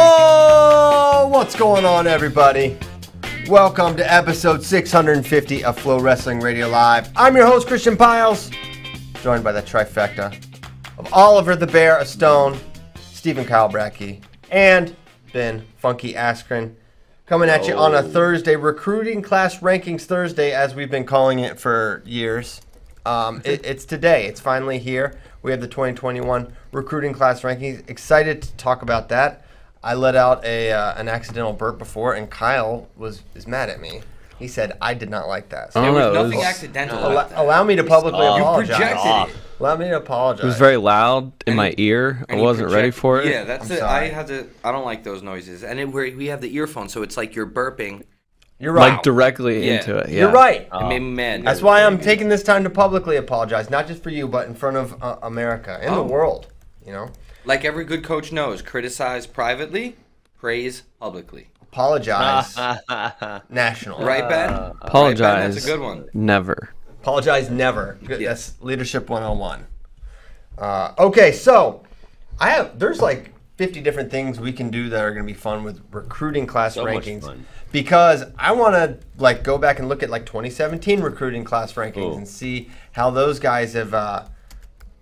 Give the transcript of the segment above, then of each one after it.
Oh, what's going on, everybody? Welcome to episode 650 of FloWrestling Radio Live. I'm your host, Christian Pyles, joined by the trifecta of Oliver the Bear, a stone, Stephen Kyle Brackey, and Ben Funky Askren. Coming at you on a Thursday, recruiting class rankings Thursday, as we've been calling it for years. Um, it, it's today. It's finally here. We have the 2021 recruiting class rankings. Excited to talk about that. I let out a uh, an accidental burp before, and Kyle was is mad at me. He said I did not like that. So There was Oh, no, nothing was- accidental allow, that. allow me to publicly off. You apologize. projected it. Allow me to apologize. It was very loud in my ear. I wasn't ready for it. Yeah, that's I'm it. sorry. I had to. I don't like those noises. And it, we we have the earphone, so it's like you're burping. You're right. Like directly Yeah. into it. Yeah. You're right. It made me mad. That's why I'm taking this time to publicly apologize, not just for you, but in front of uh, America and Oh. the world. You know, Like every good coach knows, criticize privately, praise publicly. Apologize national. Right, Ben? Uh, Apologize. Right, Ben? That's a good one. Never. Apologize never. Good- Yes. That's leadership 101. Uh, okay, so I have there's like 50 different things we can do that are going to be fun with recruiting class So much rankings fun. because I want to like go back and look at like 2017 recruiting class rankings Cool. and see how those guys have uh,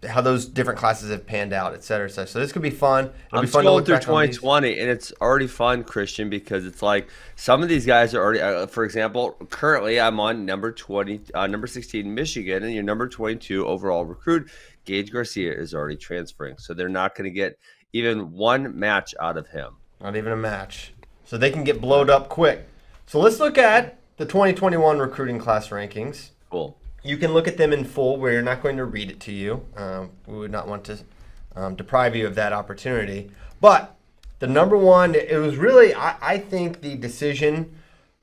how those different classes have panned out, et cetera, et cetera. So this could be fun. It'll I'm be fun scrolling through back on these. 2020, and it's already fun, Christian, because it's like some of these guys are already. Uh, for example, currently I'm on number 20, uh, number 16, Michigan, and your number 22 overall recruit, Gage Garcia, is already transferring. So they're not going to get even one match out of him. Not even a match. So they can get blowed up quick. So let's look at the 2021 recruiting class rankings. Cool. You can look at them in full. We're not going to read it to you. Um, we would not want to um, deprive you of that opportunity. But the number one, it was really, I, I think the decision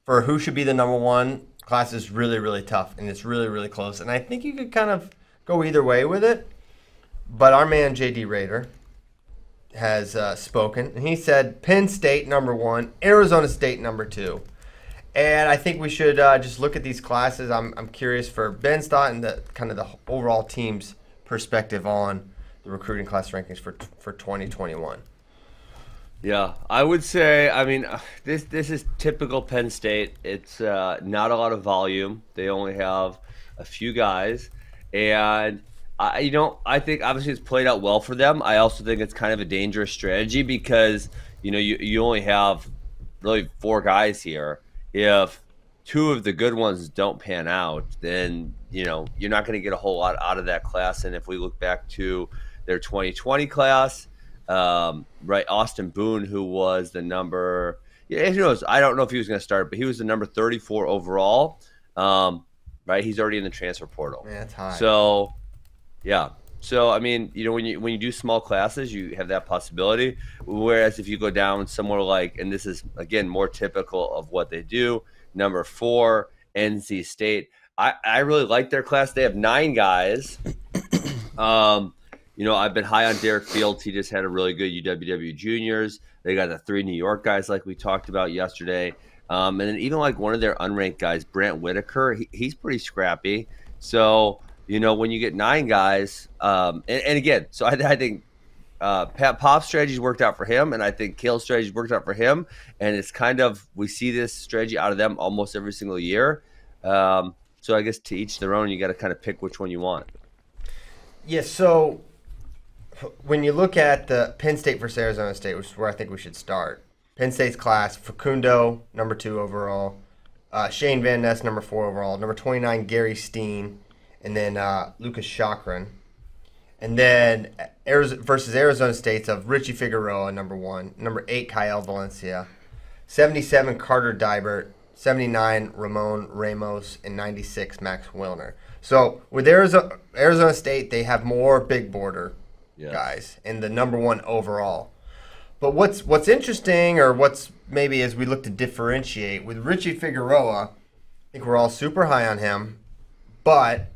for who should be the number one class is really, really tough. And it's really, really close. And I think you could kind of go either way with it. But our man, JD Rader, has uh, spoken. And he said Penn State number one, Arizona State number two. And I think we should uh, just look at these classes. I'm, I'm curious for Ben's thought and the kind of the overall team's perspective on the recruiting class rankings for for 2021. Yeah, I would say. I mean, uh, this this is typical Penn State. It's uh, not a lot of volume. They only have a few guys, and I, you know, I think obviously it's played out well for them. I also think it's kind of a dangerous strategy because you know you you only have really four guys here. If two of the good ones don't pan out, then you know you're not going to get a whole lot out of that class. And if we look back to their 2020 class, um, right, Austin Boone, who was the number, yeah, who knows? I don't know if he was going to start, but he was the number 34 overall. Um, right, he's already in the transfer portal. Man, that's high. So, yeah. So I mean, you know, when you when you do small classes, you have that possibility. Whereas if you go down somewhere like, and this is again more typical of what they do, number four, NC State. I, I really like their class. They have nine guys. Um, you know, I've been high on Derek Fields. He just had a really good UWW juniors. They got the three New York guys, like we talked about yesterday. Um, and then even like one of their unranked guys, Brant Whitaker, he, he's pretty scrappy. So, you know, when you get nine guys, um, and, and again, so I, I think uh, Pat Pop's strategies worked out for him, and I think Cael's strategies worked out for him. And it's kind of we see this strategy out of them almost every single year. Um, so I guess to each their own. You got to kind of pick which one you want. Yeah. so when you look at the Penn State versus Arizona State, which is where I think we should start, Penn State's class, Facundo, number two overall, uh, Shane Van Ness, number four overall, number 29, Gary Steen, and then uh, Lucas Cochran. And then Arizona, versus Arizona State's of Richie Figueroa, number one, number eight, Cael Valencia, 77, Carter Dybert, 79, Ramon Ramos, and 96, Max Wilner. So with Arizona, Arizona State, they have more big border yes. guys and the number one overall. But what's what's interesting, or what's maybe as we look to differentiate with Richie Figueroa, I think we're all super high on him. But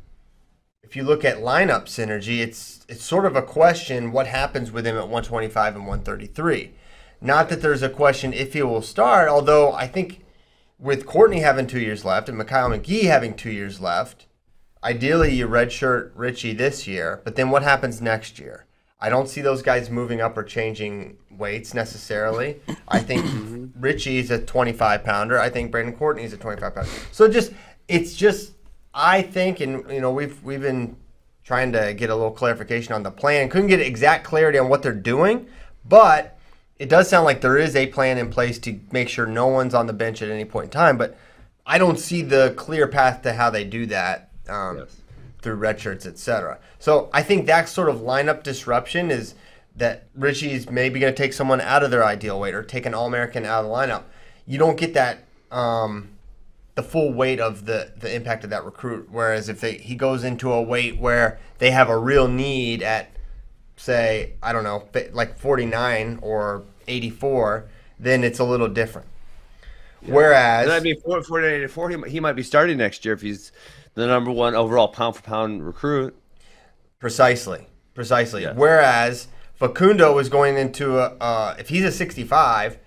if you look at lineup synergy, it's it's sort of a question what happens with him at 125 and 133. Not that there's a question if he will start, although I think with Courtney having two years left and Michael McGee having two years left, ideally you redshirt Richie this year, but then what happens next year? I don't see those guys moving up or changing weights necessarily. I think mm-hmm. Richie's a 25 pounder. I think Brandon Courtney's a 25 pounder. So just it's just I think, and you know, we've we've been trying to get a little clarification on the plan. Couldn't get exact clarity on what they're doing, but it does sound like there is a plan in place to make sure no one's on the bench at any point in time. But I don't see the clear path to how they do that. Um, yes through red shirts, etc. So I think that sort of lineup disruption is that Richie's maybe going to take someone out of their ideal weight or take an All American out of the lineup. You don't get that um, the full weight of the the impact of that recruit. Whereas if they, he goes into a weight where they have a real need at say I don't know like 49 or 84, then it's a little different. Yeah. Whereas I mean, 49 40, he might be starting next year if he's the number one overall pound for pound recruit. Precisely, precisely. Yes. Whereas Facundo is going into a, uh, if he's a 65,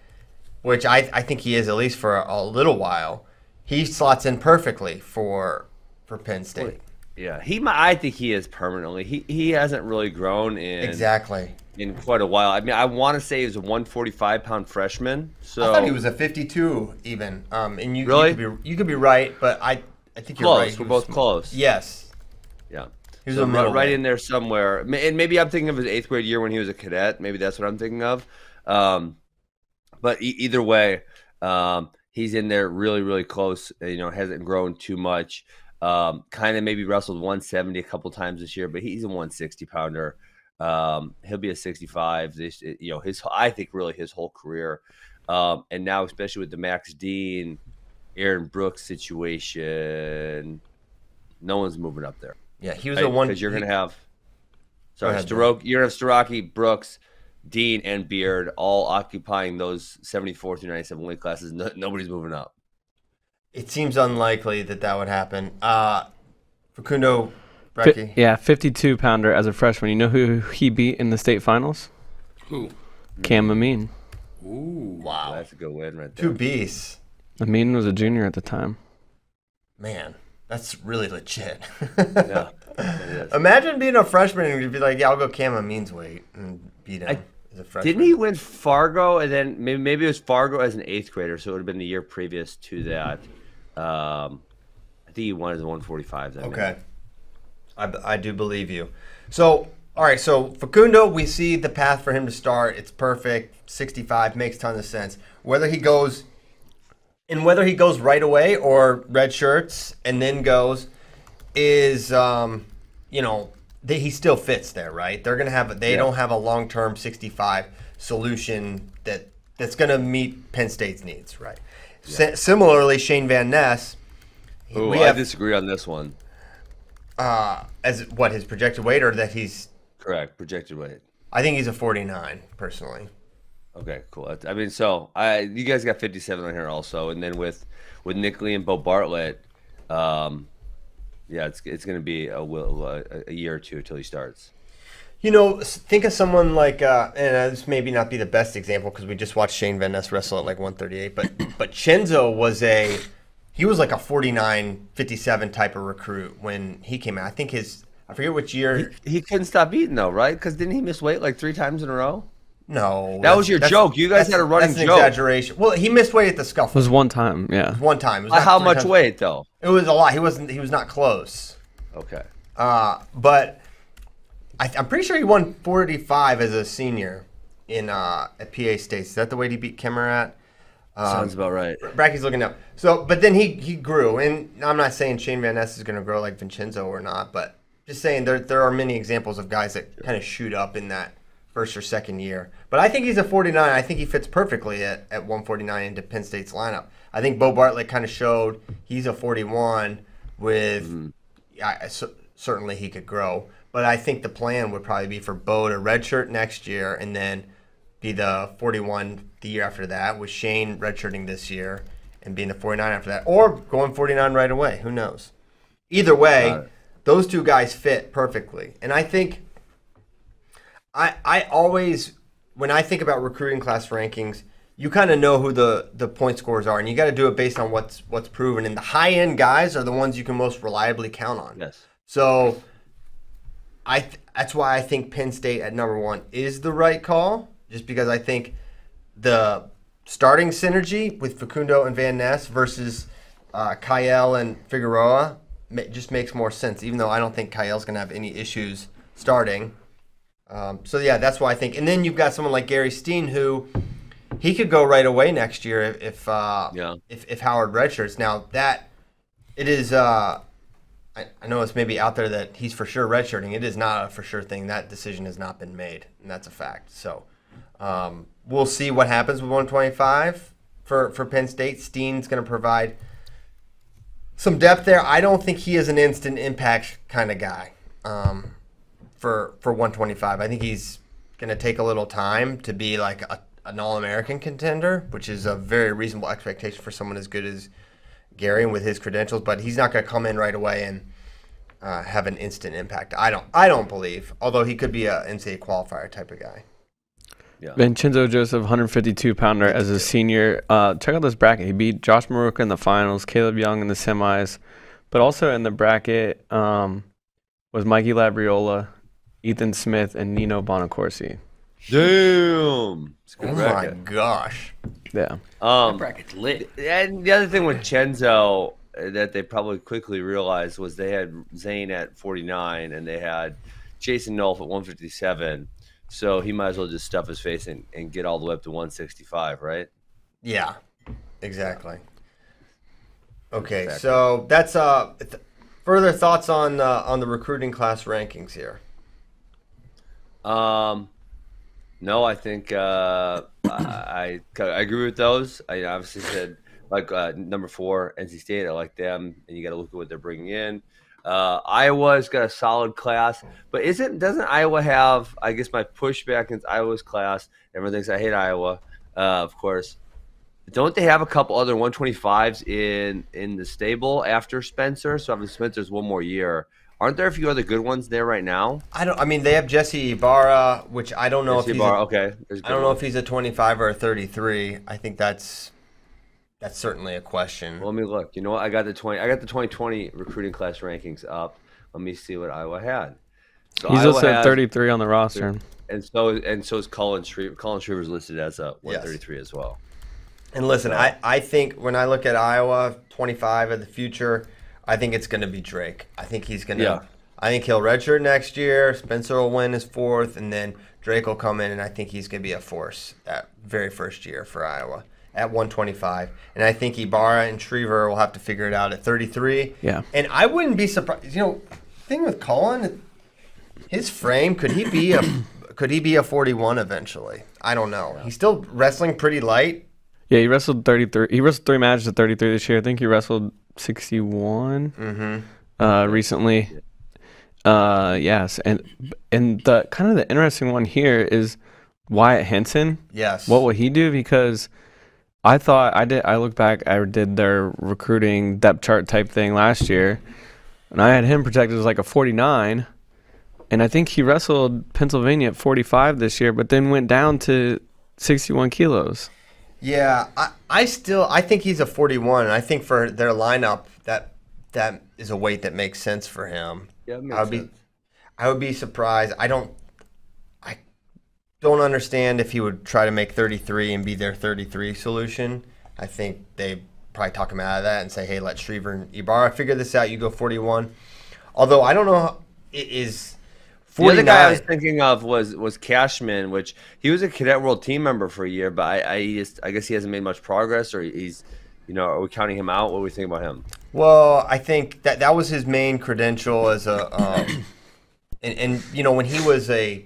which I, I think he is at least for a, a little while, he slots in perfectly for for Penn State. Yeah, he. I think he is permanently. He he hasn't really grown in exactly in quite a while. I mean, I want to say he's a 145 pound freshman. So I thought he was a 52 even. Um, and you, really? you could be you could be right, but I I think you're close. right. We're both close. Yes. Yeah. He was so right, right in there somewhere. And maybe I'm thinking of his eighth grade year when he was a cadet. Maybe that's what I'm thinking of. Um, but e- either way, um, he's in there really, really close. You know, hasn't grown too much. Um, kind of maybe wrestled 170 a couple times this year, but he's a 160 pounder. Um, he'll be a 65. This, you know, his I think really his whole career, um, and now especially with the Max Dean Aaron Brooks situation, no one's moving up there. Yeah, he was right? a one because you're gonna have. Sorry, Go Starocci, you're gonna have Starocci, Brooks, Dean, and Beard all occupying those 74 through 97 weight classes. No, nobody's moving up. It seems unlikely that that would happen. Uh, Facundo, F- yeah, 52 pounder as a freshman. You know who he beat in the state finals? Who? Cam Amin. Ooh, wow, that's a good win right there. Two beasts. Amin was a junior at the time. Man, that's really legit. yeah. Imagine being a freshman and you'd be like, "Yeah, I'll go Cam Amin's weight and beat him." I, as a freshman. Didn't he win Fargo and then maybe maybe it was Fargo as an eighth grader, so it would have been the year previous to that. Um, I think he won as a 145. Okay, I, I do believe you. So all right, so Facundo, we see the path for him to start. It's perfect. 65 makes tons of sense. Whether he goes and whether he goes right away or red shirts and then goes is um, you know they, he still fits there right they're gonna have they yeah. don't have a long-term 65 solution that that's gonna meet penn state's needs right yeah. similarly shane van ness Ooh, have, i disagree on this one uh, as what his projected weight or that he's correct projected weight i think he's a 49 personally Okay, cool. I mean, so I you guys got 57 on here also, and then with with Nick Lee and Bo Bartlett, um, yeah, it's it's going to be a, will- a, a year or two until he starts. You know, think of someone like, uh, and uh, this maybe not be the best example because we just watched Shane Van Ness wrestle at like 138, but but Chenzo was a, he was like a 49, 57 type of recruit when he came out. I think his, I forget which year. He couldn't stop eating though, right? Because didn't he miss weight like three times in a row? No, That was your joke. You guys had a running that's an joke. exaggeration. Well, he missed weight at the It scuffle was one time, yeah. one time. It was How much times. weight though? It was a lot. He wasn't. He was not close. Okay. Uh, but I, I'm pretty sure he won 45 as a senior in uh, at PA State. Is that the weight he beat Kimmer at? Sounds about right. Bracky's looking up. So, but then he he grew, and I'm not saying Shane Van Ness is going to grow like Vincenzo or not, but just saying there there are many examples of guys that kind of shoot up in that first or second year. But I think he's a 49. I think he fits perfectly at, at 149 into Penn State's lineup. I think Bo Bartlett kind of showed he's a 41 with. Mm-hmm. I- cer- certainly he could grow, but I think the plan would probably be for Bo to redshirt next year and then be the 41 the year after that, with Shane redshirting this year and being the 49 after that, or going 49 right away. Who knows? Either way, those two guys fit perfectly, and I think I I always when I think about recruiting class rankings, you kind of know who the the point scores are, and you got to do it based on what's what's proven. And the high end guys are the ones you can most reliably count on. Yes. So, I th- that's why I think Penn State at number one is the right call, just because I think the starting synergy with Facundo and Van Ness versus uh, Cael and Figueroa just makes more sense. Even though I don't think Cael's going to have any issues starting. Um, so yeah, that's why I think. And then you've got someone like Gary Steen who he could go right away next year if if uh, Yeah. if, if Howard redshirts. Now that it is. Uh, I, I know it's maybe out there that he's for sure redshirting. It is not a for sure thing. That decision has not been made, and that's a fact. So um, we'll see what happens with 125 for for Penn State. Steen's going to provide some depth there. I don't think he is an instant impact kind of guy um, for for 125. I think he's going to take a little time to be like a, an All American contender, which is a very reasonable expectation for someone as good as Gary and with his credentials. But he's not going to come in right away and uh, have an instant impact. I don't. I don't believe. Although he could be a NCAA qualifier type of guy. Yeah. Vincenzo Joseph, 152 pounder as a senior. Uh, check out this bracket. He beat Josh Maruka in the finals, Kaleb Young in the semis, but also in the bracket um, was Mikey Labriola, Ethan Smith, and Nino Bonaccorsi. Damn. It's a good Oh bracket. my gosh. Yeah. Um, Bracket's lit. and the other thing with Chenzo uh, that they probably quickly realized was they had Zain at 49 and they had Jason Nolf at 157. So he might as well just stuff his face and, and get all the way up to 165, right? Yeah, exactly. Okay, Exactly. so that's uh th- further thoughts on uh, on the recruiting class rankings here. Um, no, I think uh, I, I agree with those. I obviously said like uh, number four, NC State. I like them, and you got to look at what they're bringing in. Uh, Iowa's got a solid class, but isn't doesn't Iowa have? I guess my pushback against Iowa's class. Everyone thinks I hate Iowa, uh, of course. Don't they have a couple other 125s in in the stable after Spencer? So obviously Spencer's one more year. Aren't there a few other good ones there right now? I don't. I mean, they have Jesse Ibarra, which I don't know Jesse if he's. Barr, a, okay. There's a I don't good know one. if he's a 25 or a 33. I think that's that's certainly a question. Well, let me look. You know what? I got the twenty. I got the 2020 recruiting class rankings up. Let me see what Iowa had. So He's Iowa also at 33 on the roster. and so and so is Colin Schriever. Colin Schriever's listed as a 133 as well. And listen, I, I think when I look at Iowa 25 of the future, I think it's going to be Drake. I think he's going to. Yeah. I think he'll redshirt next year. Spencer will win his fourth, and then Drake will come in, and I think he's going to be a force that very first year for Iowa at 125. And I think Ibarra and Schriever will have to figure it out at 33. Yeah. And I wouldn't be surprised. You know, thing with Colin, his frame could he be a could he be a 41 eventually? I don't know. He's still wrestling pretty light. Yeah, he wrestled 33. He wrestled three matches at 33 this year. I think he wrestled 61 uh, recently. Uh, yes, and and the kind of the interesting one here is Wyatt Henson. Yes. What would he do? Because I thought I did. I look back. I did their recruiting depth chart type thing last year, and I had him projected as like a 49. And I think he wrestled Pennsylvania at 45 this year, but then went down to 61 kilos. Yeah, I, I still I think he's a 41, and I think for their lineup that that is a weight that makes sense for him. Yeah, I would be. I would be surprised. I don't I don't understand if he would try to make 33 and be their 33 solution. I think they probably talk him out of that and say, "Hey, let Schriever and Ibarra figure this out. You go 41." Although I don't know, how- it is The other guy I was thinking of was was Cashman, which he was a Cadet World team member for a year, but I, I just I guess he hasn't made much progress, or he's, you know, are we counting him out? What do we think about him? Well, I think that that was his main credential as a, um, and, and you know when he was a,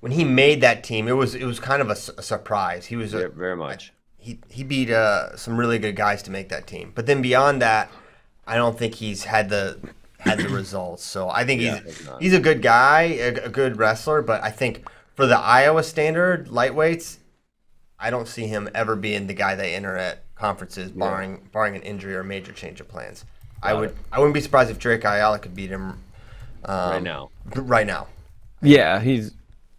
when he made that team, it was it was kind of a, a surprise. He was Yeah, very much. he he beat uh, some really good guys to make that team, but then beyond that, I don't think he's had the had the results. So I think Yeah, he's he's a good guy, a, a good wrestler, but I think for the Iowa standard lightweights, I don't see him ever being the guy they enter at conferences, barring barring an injury or major change of plans. I would it. I wouldn't be surprised if Drake Ayala could beat him um, right now. Right now, Yeah, he's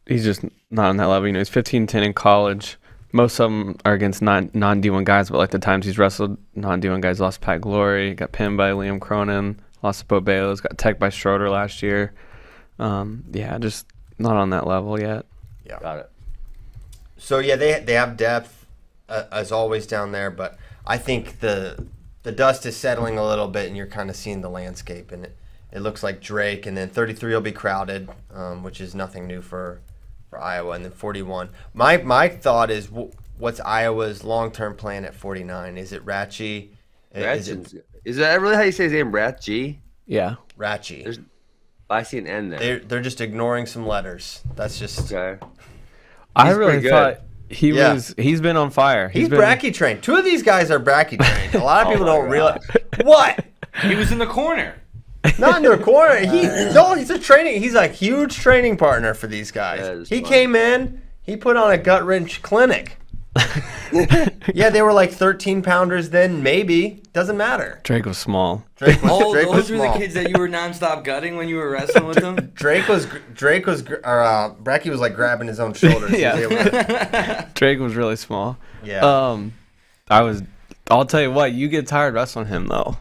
he's just not on that level. You know, he's 15 10 in college. Most of them are against non non D1 guys, but like the times he's wrestled non D1 guys, lost Pat Glory, got pinned by Liam Cronin, lost to Bo got tech by Schroeder last year. Um, yeah, just not on that level yet. Yeah. Got it. So yeah, they they have depth uh, as always down there, but I think the the dust is settling a little bit, and you're kind of seeing the landscape, and it, it looks like Drake, and then 33 will be crowded, um, which is nothing new for for Iowa, and then 41. My my thought is, what's Iowa's long term plan at 49? Is it Ratchy? Is it Ratchet. Is that really how you say his name? Rat G? Yeah. Ratchy? There's- I see an N there. They're they're just ignoring some letters. That's just Okay. I really thought he Yeah. was. He's been on fire. he's been, bracky trained. Two of these guys are bracky trained. A lot of Oh people don't God. realize what. He was in the corner. Not in their corner. He no, he's a training. He's a huge training partner for these guys. He funny. came in. He put on a gut wrench clinic. yeah, they were like 13 pounders then. Maybe doesn't matter. Drake was small. Drake was, Oh, Drake was those were the kids that you were nonstop gutting when you were wrestling with them. Drake was Drake was or uh, Bracky was like grabbing his own shoulders. Yeah. to- Drake was really small. yeah. Um, I was. I'll tell you what. You get tired wrestling him though.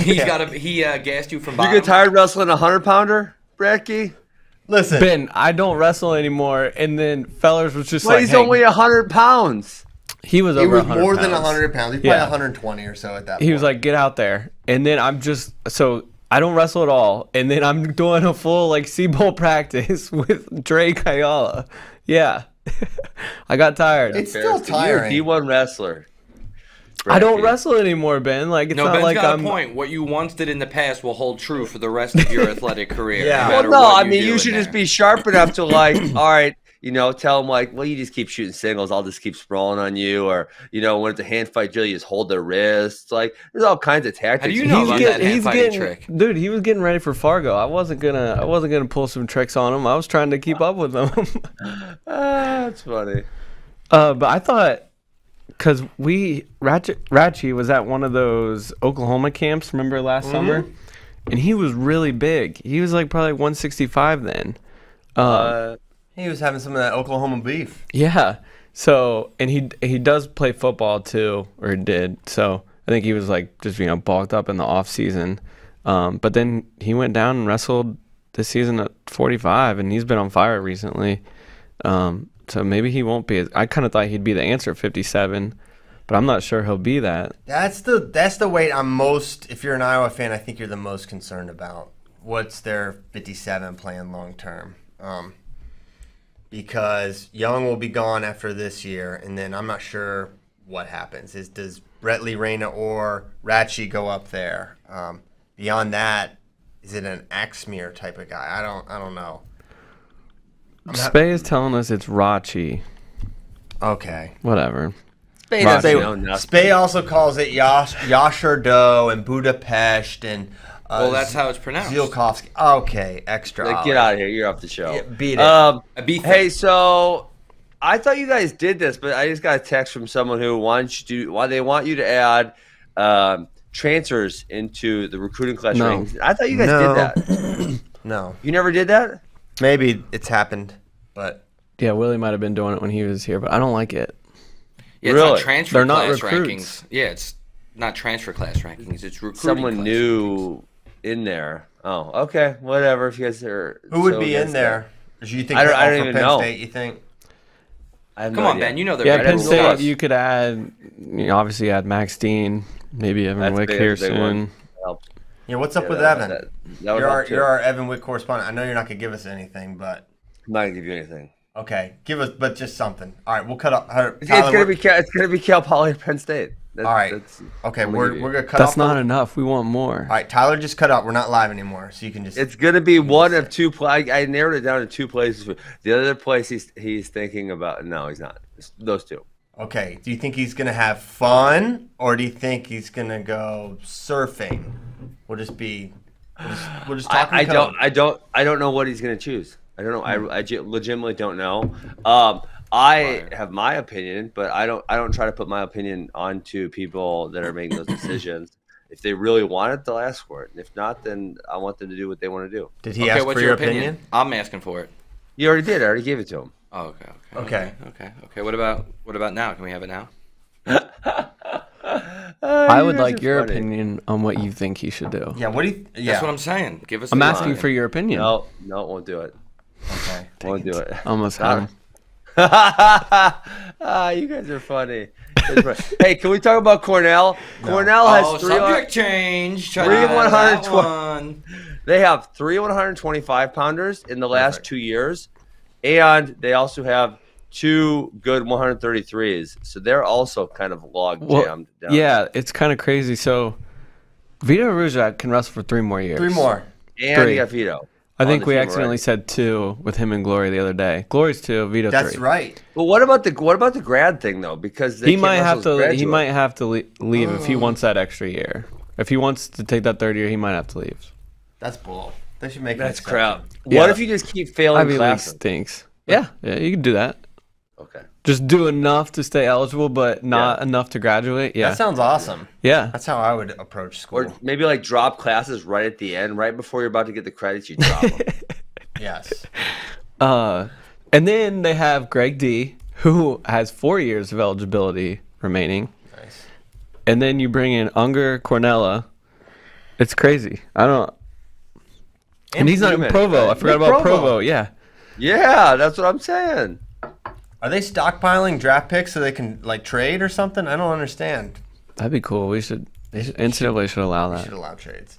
He's got a he uh, gassed you from bottom. You get tired wrestling a hundred pounder, Bracky? Listen, Ben, I don't wrestle anymore. And then Fellers was just Well, like, he's hey, only a hundred pounds. he was he was 100 more than pounds. 100 pounds. He's probably Yeah. 120 or so at that. Point. He was point. like, get out there. And then I'm just so I don't wrestle at all. And then I'm doing a full like C bowl practice with Drake Ayala. Yeah, I got tired. it's still tiring. You're a D1 wrestler. I don't Bracky. wrestle anymore, Ben. Like it's no, not Ben's like got I'm. a point. What you once did in the past will hold true for the rest of your athletic career. Yeah. no Well, no, what I you mean you in should just be sharp enough to like, all right, you know, tell them like, well, you just keep shooting singles. I'll just keep sprawling on you, or you know, when it's a hand fight drill, you just hold their wrists. Like, there's all kinds of tactics. Do you know He's, about get- that hand he's fighting getting, trick? dude. He was getting ready for Fargo. I wasn't gonna, I wasn't gonna pull some tricks on him. I was trying to keep up with him. Ah, that's funny. Uh, but I thought, cause we Ratchet Ratchy was at one of those Oklahoma camps. Remember last summer, and he was really big. He was like probably 165 then. Um, Uh, he was having some of that Oklahoma beef. yeah. So and he he does play football too, or did. So I think he was like just you know bulked up in the off season. Um, but then he went down and wrestled this season at 45, and he's been on fire recently. Um, so maybe he won't be. I kind of thought he'd be the answer at 57, but I'm not sure he'll be that. That's the that's the weight I'm most. If you're an Iowa fan, I think you're the most concerned about. What's their 57 plan long term? Um, because Young will be gone after this year, and then I'm not sure what happens. Is does Bretli Reyna or Ratchy go up there? Um, beyond that, is it an Axmere type of guy? I don't I don't know. Spay is telling us it's Rachi. Okay. Whatever. Spade Right. Spay, know. Spay also calls it Yash, Yashardo and Budapest and. Uh, Well, that's how it's pronounced. Zielkowski. Okay, extra. Like, get out of here. You're off the show. Yeah, beat it. Um, A beef hey, so I thought you guys did this, but I just got a text from someone who wants you to. Why they want you to add um, transfers into the recruiting class No. rankings. I thought you guys No. did that. No, You never did that? Maybe it's happened, but Yeah, Willie might have been doing it when he was here, but I don't like it. Yeah, it's Really? not transfer They're not class recruits. rankings. Yeah, it's not transfer class rankings. It's recruiting. Someone class new in there. Oh, okay, whatever. If you guys are who would so be in against there? Do you think I don't- they're I don't even Penn know. State? You think? I Come no on, idea. Ben. You know they're Yeah, right Penn State. realize. You could add, you know, obviously add Max Dean, maybe Evan That's Wick big- here that's a big one. soon. Help. Yeah, what's up Yeah, with that- Evan? that- that you're, our, you're our Evan Wick correspondent. I know you're not gonna give us anything, but I'm not gonna give you anything. okay, give us, but just something. All right, we'll cut up. Tyler, It's, it's gonna we're- be Cal, it's gonna be Cal Poly or Penn State. That's, all right. That's, Okay, we're, we're gonna cut That's off. not the, enough. We want more. All right, Tyler just cut out. We're not live anymore, so you can just. It's gonna be one of two. Pla- I, I narrowed it down to two places. The other place he's he's thinking about. No, he's not. It's those two. okay. Do you think he's gonna have fun, or do you think he's gonna go surfing? We'll just be. We'll just, we'll just talk. I, I don't. I don't. I don't know what he's gonna choose. I don't know. I, I legitimately don't know. Um, I have my opinion, but I don't. I don't try to put my opinion onto people that are making those decisions. If they really want it, they'll ask for it. And if not, then I want them to do what they want to do. Did he Okay, ask what's for your your opinion? opinion? I'm asking for it. You already did. I already gave it to him. Oh, okay, okay, Okay. okay, okay. What about what about now? Can we have it now? I would like your funny. opinion on what you think he should do. Yeah. What do you? Yeah. That's what I'm saying. Give us. I'm asking line. for your opinion. No, no, it won't do it. Okay. Won't do it. Almost had him. ah, you guys are funny. Hey, can we talk about Cornell? Cornell has Oh, three. subject change. Three to 120. They have three 125 pounders in the last Perfect. two years, and they also have two good 133s. So they're also kind of log Well, jammed. down. yeah, it's kind of crazy. So, Vito Ruzak can wrestle for three more years. Three more. and three. you Vito. I think we accidentally already. said two with him and Glory the other day. Glory's two, Vito That's three. right. But what about the what about the grad thing though? Because they He can't might have to. as He might have to le- leave if Oh. he wants that extra year. If he wants to take that third year, he might have to leave. That's bull. They should make an That's exception. crap. Yeah. What if you just keep failing Ivy League classes? stinks. Yeah, yeah, you can do that. Okay. Just do enough to stay eligible, but not Yeah. enough to graduate. Yeah, That sounds awesome. yeah. That's how I would approach school. Or maybe like drop classes right at the end, right before you're about to get the credits. You drop them. yes. Uh, and then they have Greg D, who has four years of eligibility remaining. Nice. And then you bring in Unger Cornella. It's crazy. I don't. And he's not in Newman, Provo. I forgot about Provo. Provo. Yeah. yeah, that's what I'm saying. Are they stockpiling draft picks so they can like trade or something? I don't understand. That'd be cool. We should. They should NCAA should allow They that. should allow trades.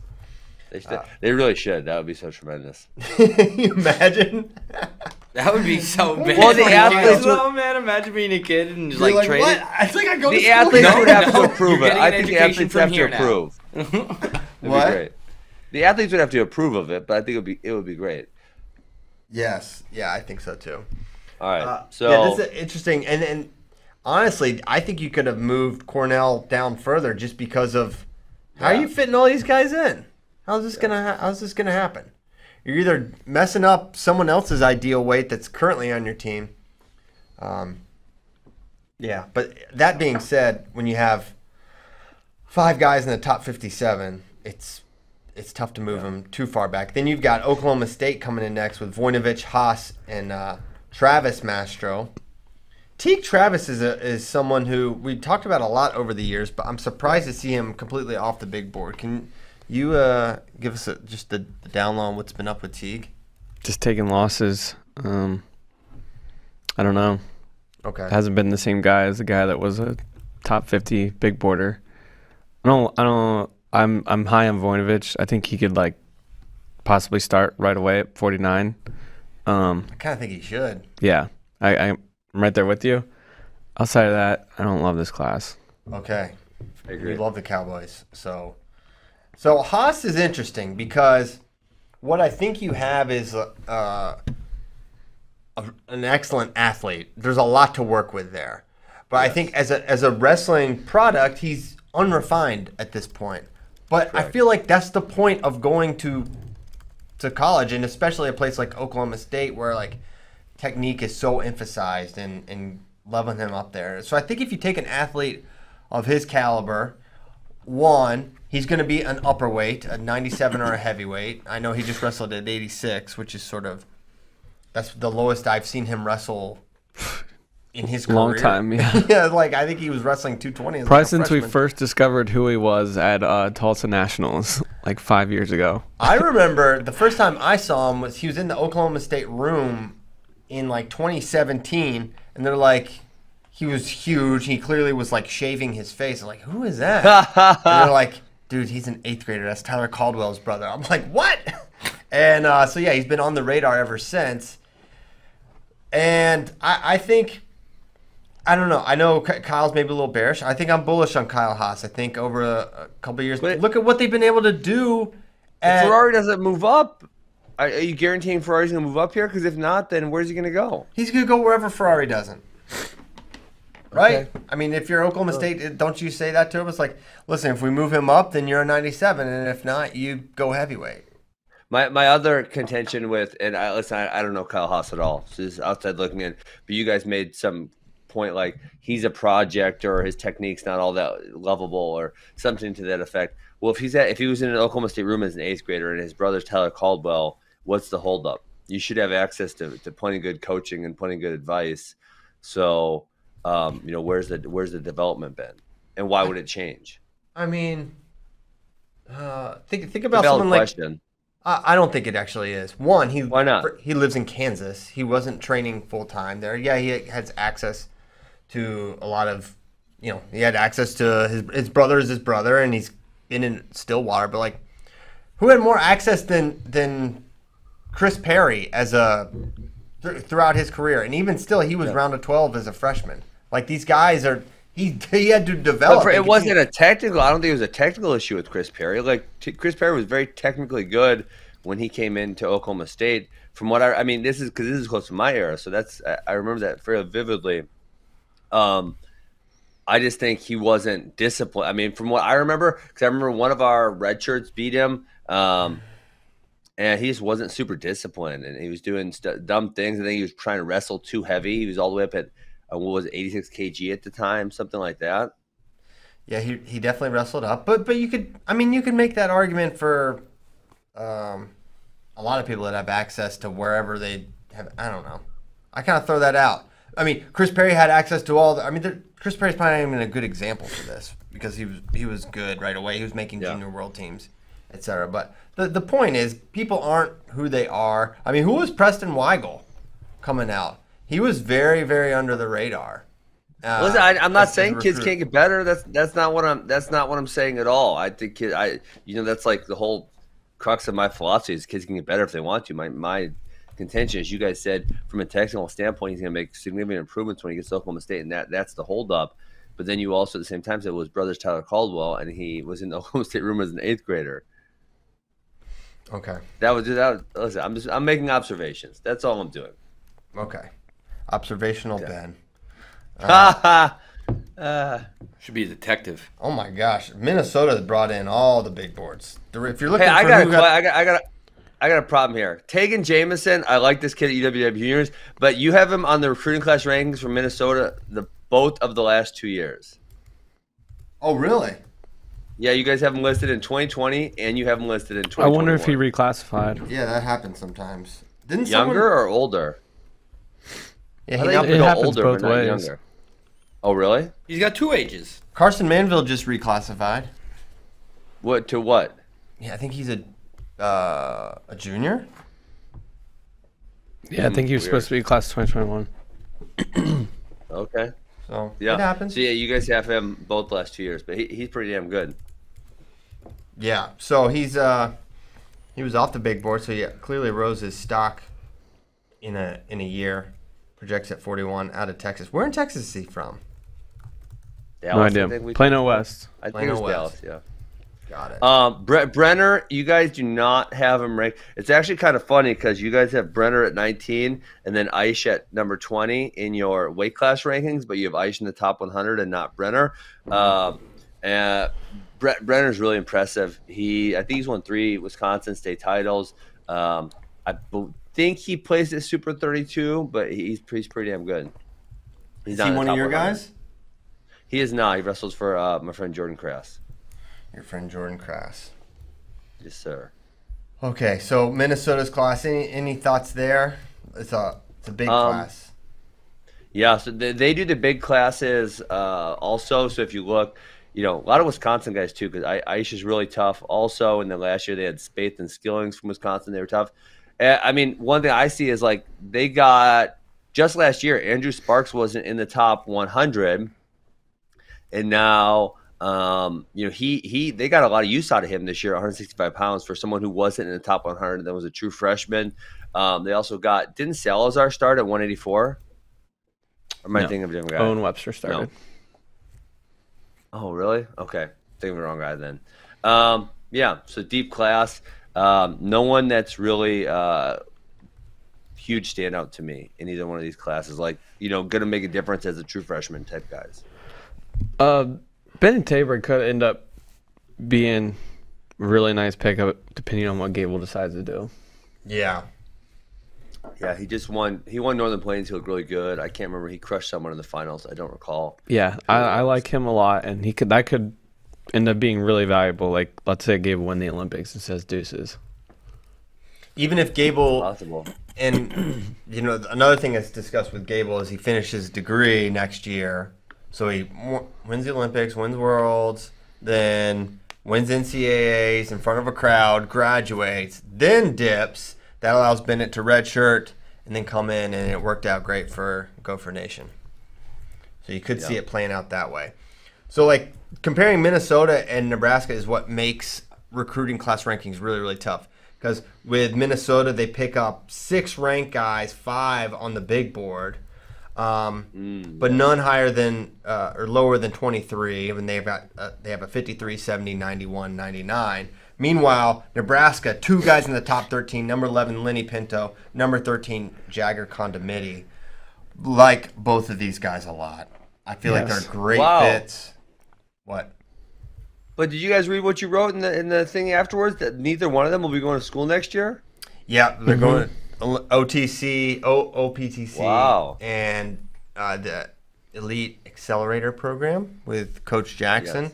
They, should, they really should. That would be so tremendous. You imagine? That would be so bad. Well, the athletes Oh man, imagine being a kid and just You're like, traded. what? I think I go to The school athletes there. would have to approve it. I think the athletes from have to here now. approve. That'd What? be great. The athletes would have to approve of it, but I think it would be it would be great. Yes. Yeah, I think so too. All right. Uh, so yeah, this is interesting. And and honestly, I think you could have moved Cornell down further just because of how are you fitting all these guys in? How's this gonna ha- How's this gonna happen? You're either messing up someone else's ideal weight that's currently on your team. Um, yeah, but that being said, when you have five guys in the top 57, it's it's tough to move them too far back. Then you've got Oklahoma State coming in next with Voinovich, Haas, and uh, Travis Mastro. Teague Travis is a, is someone who we talked about a lot over the years, but I'm surprised to see him completely off the big board. Can you uh, give us a, just the, the down low on what's been up with Teague? Just taking losses. Um, I don't know. Okay. Hasn't been the same guy as the guy that was a top 50 big boarder. I don't. I don't. I'm. I'm high on Voinovich. I think he could like possibly start right away at 49. Um, I kind of think he should. yeah, I, I'm right there with you. Outside of that, I don't love this class. Okay. I agree. We love the Cowboys. So, so Haas is interesting because what I think you have is uh, a, an excellent athlete. There's a lot to work with there, but I think as a as a wrestling product, he's unrefined at this point. But I feel like that's the point of going to to college, and especially a place like Oklahoma State, where like technique is so emphasized and and loving him up there. So I think if you take an athlete of his caliber, one, he's going to be an upper weight, a 97 or a heavyweight. I know he just wrestled at 86, which is sort of that's the lowest I've seen him wrestle in his career. Long time, yeah. yeah, like I think he was wrestling 220. as Probably like since we first discovered who he was at uh, Tulsa Nationals like five years ago. I remember the first time I saw him was he was in the Oklahoma State room in like 2017, and they're like, he was huge. He clearly was like shaving his face. I'm like, who is that? and they're like, dude, he's an eighth grader. That's Tyler Caldwell's brother. I'm like, what? And uh, so yeah, he's been on the radar ever since. And I, I think. I don't know. I know Kyle's maybe a little bearish. I think I'm bullish on Kyle Haas. I think over a, a couple of years, But- look at what they've been able to do. If at- Ferrari doesn't move up, are, are you guaranteeing Ferrari's going to move up here? Because if not, then where's he going to go? He's gonna go wherever Ferrari doesn't. Right? Okay. I mean, if you're Oklahoma State, don't you say that to him? It's like, listen, if we move him up, then you're a 97, and if not, you go heavyweight. My my other contention with and I listen, I, I don't know Kyle Haas at all. So this is outside looking in, but you guys made some point like he's a project or his technique's not all that lovable or something to that effect. Well, if he's at if he was in an Oklahoma State room as an eighth grader and his brother's Tyler Caldwell, what's the holdup? You should have access to, to plenty good coaching and plenty good advice. So, um, you know, where's the where's the development been, and why would it change? I mean, uh, think think about someone like. question. I I don't think it actually is. One, he Why not? He lives in Kansas. He wasn't training full time there. Yeah, he has access to a lot of, you know, he had access to his his brother is his brother, and he's in Stillwater. But like, who had more access than than Chris Perry as a th- throughout his career, and even still, he was round of twelve as a freshman. Like these guys are. He, he had to develop. For, it wasn't a technical. I don't think it was a technical issue with Chris Perry. Like t- Chris Perry was very technically good when he came into Oklahoma State. From what I, I mean, this is because this is close to my era, so that's I, I remember that fairly vividly. Um, I just think he wasn't disciplined. I mean, from what I remember, because I remember one of our red shirts beat him, um, and he just wasn't super disciplined, and he was doing st- dumb things. I think he was trying to wrestle too heavy. He was all the way up at uh, what was it, 86 kg at the time, something like that. Yeah, he, he definitely wrestled up, but but you could I mean you could make that argument for um, a lot of people that have access to wherever they have. I don't know. I kind of throw that out. I mean, Chris Perry had access to all. The, I mean, there, Chris Perry's probably not even a good example for this because he was he was good right away. He was making Yeah. junior world teams, etc. But the the point is, people aren't who they are. I mean, who was Preston Weigel coming out? He was very very under the radar. Uh, Listen, I, I'm not as- as a saying kids can't get better. That's that's not what I'm. That's not what I'm saying at all. I think kid, I you know that's like the whole crux of my philosophy is kids can get better if they want to. My my contention, as you guys said, from a technical standpoint, he's going to make significant improvements when he gets to Oklahoma State, and that that's the holdup. But then you also at the same time said it was brothers Tyler Caldwell, and he was in the Oklahoma State room as an eighth grader. Okay. That was just that. Was, listen, I'm just I'm making observations. That's all I'm doing. Okay. Observational Ben. uh, Should be a detective. Oh my gosh, Minnesota brought in all the big boards. If you're looking Hey, I for got, a, who I got, I got, a, I got a problem here. Tegan Jameson, I like this kid at UWW Juniors, but you have him on the recruiting class rankings for Minnesota the both of the last two years. oh really? Yeah, you guys have him listed in 2020, and you have him listed in I wonder if he reclassified. Yeah, that happens sometimes. Didn't younger someone- or older? Yeah, I he think now- It go happens older, both but ways. younger. Oh, really? He's got two ages. Carson Manville just reclassified. What to what? Yeah, I think he's a uh, a junior. Yeah, I think he was weird. supposed to be class 2021. Okay. So Yeah. it happens. So yeah, you guys have him both last two years, but he, he's pretty damn good. Yeah. So he's uh he was off the big board, so yeah, clearly rose his stock in a in a year. Projects at 41 out of Texas. Where in Texas is he from? No Dallas, I idea. think we- Plano West. I think Plano West. Dallas. Yeah. Got it. Um, Bre- Brenner, you guys do not have him ranked. It's actually kind of funny because you guys have Brenner at 19 and then Aish at number 20 in your weight class rankings, but you have Aish in the top 100 and not Brenner. Um, and Bre- Brenner's really impressive. He, I think he's won three Wisconsin state titles. Um, I think he plays at Super 32, but he's, he's pretty damn good. He's is not he one of your 100. guys? He is not. He wrestles for uh, my friend Jordan Krass. Your friend Jordan Crass. Yes, sir. Okay, so Minnesota's class. Any any thoughts there? It's a it's a big Um, class. Yeah, so they, they do the big classes uh, also. So if you look, you know, a lot of Wisconsin guys too, because Aisha's really tough. Also, in the last year they had Spaeth and Skillings from Wisconsin. They were tough. Uh, I mean, one thing I see is like they got just last year. Andrew Sparks wasn't in the top 100, and now um, you know he he they got a lot of use out of him this year, 165 pounds for someone who wasn't in the top 100. That was a true freshman. Um, they also got didn't Salazar start at 184? Or am I No. thinking of a different guy? Owen Webster started. Oh, really? Okay. Thinking of the wrong guy then. Um, yeah, so deep class. Um, no one that's really uh, huge standout to me in either one of these classes. Like, you know, going to make a difference as a true freshman type guys. Uh, Ben Tabor could end up being a really nice pickup depending on what Gable decides to do. Yeah. Yeah, he just won. He won Northern Plains. He looked really good. I can't remember. He crushed someone in the finals. I don't recall. Yeah, I, I like him a lot, and he could that could end up being really valuable. Like, let's say Gable win the Olympics and says deuces. Even if Gable Possible. and you know another thing that's discussed with Gable is he finishes degree next year, so he wins the Olympics, wins Worlds, then wins NCAA's in front of a crowd, graduates, then dips. That allows Bennett to redshirt and then come in, and it worked out great for Gopher Nation. So you could see it playing out that way. So like comparing Minnesota and Nebraska is what makes recruiting class rankings really really tough. Because with Minnesota, they pick up six ranked guys, five on the big board, um, but none higher than uh, or lower than 23. And they've got uh, they have a 53, 70, 91, 99. Meanwhile, Nebraska, two guys in the top 13. Number 11, Lenny Pinto. Number 13, Jagger Condomiti. Like both of these guys a lot. I feel like they're great Wow. fits. What? But did you guys read what you wrote in the in the thing afterwards? That neither one of them will be going to school next year. Yeah, they're going OTC, o, OPTC, Wow. and uh, the Elite Accelerator Program with Coach Jackson, Yes.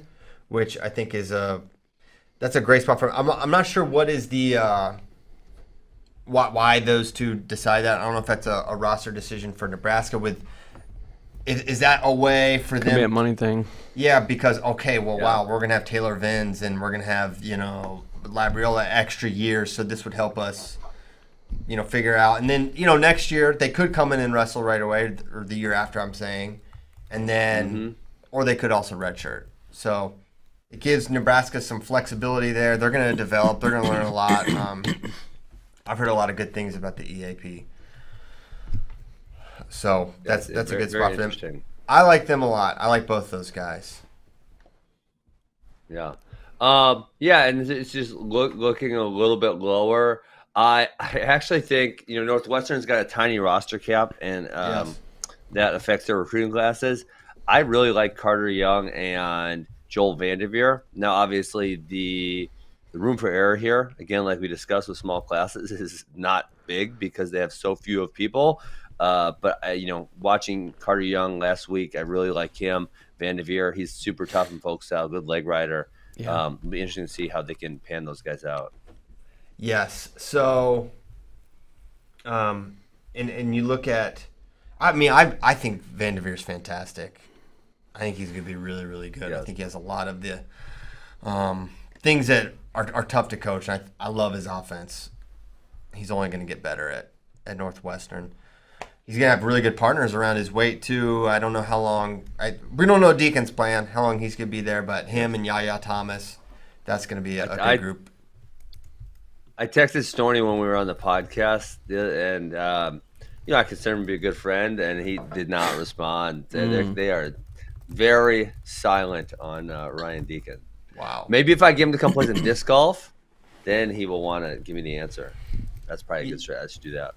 which I think is a that's a great spot for. I'm I'm not sure what is the uh, why why those two decide that. I don't know if that's a, a roster decision for Nebraska. With is, is that a way for Could be a them? money thing. Yeah, because okay, well, Yeah. wow, we're gonna have Taylor Venz and we're gonna have you know Labriola extra years, so this would help us, you know, figure out. And then you know next year they could come in and wrestle right away, or the year after, I'm saying, and then or they could also redshirt. So it gives Nebraska some flexibility there. They're gonna develop. They're gonna learn a lot. Um, I've heard a lot of good things about the EAP. So that's Yeah, that's a good spot for them. I like them a lot. I like both those guys. Yeah. Um, yeah, and it's- it's just look, looking a little bit lower. I I actually think you know Northwestern's got a tiny roster cap, and um, Yes. that affects their recruiting classes. I really like Carter Young and Joel Vanderveer. Now, obviously, the the room for error here, again, like we discussed with small classes, is not big because they have so few of people. Uh, but I, you know, watching Carter Young last week, I really like him. Vanderveer, he's super tough and folk style, good leg rider. Yeah. Um, it'll be interesting to see how they can pan those guys out. Yes. So, um, and and you look at, I mean, I I think Vanderveer's fantastic. I think he's going to be really really good. I think he has a lot of the um, things that are, are tough to coach. I I love his offense. He's only going to get better at at Northwestern. He's gonna have really good partners around his weight too. I don't know how long. I we don't know Deacon's plan, how long he's gonna be there, but him and Yahya Thomas, that's gonna be a, a good I- group. I texted Storny when we were on the podcast, and um, you know I consider him to be a good friend, and he did not respond. They- they're- very silent on uh, Ryan Deacon. Wow. Maybe if I give him to come play some disc golf, then he will want to give me the answer. That's probably a good strategy to do that.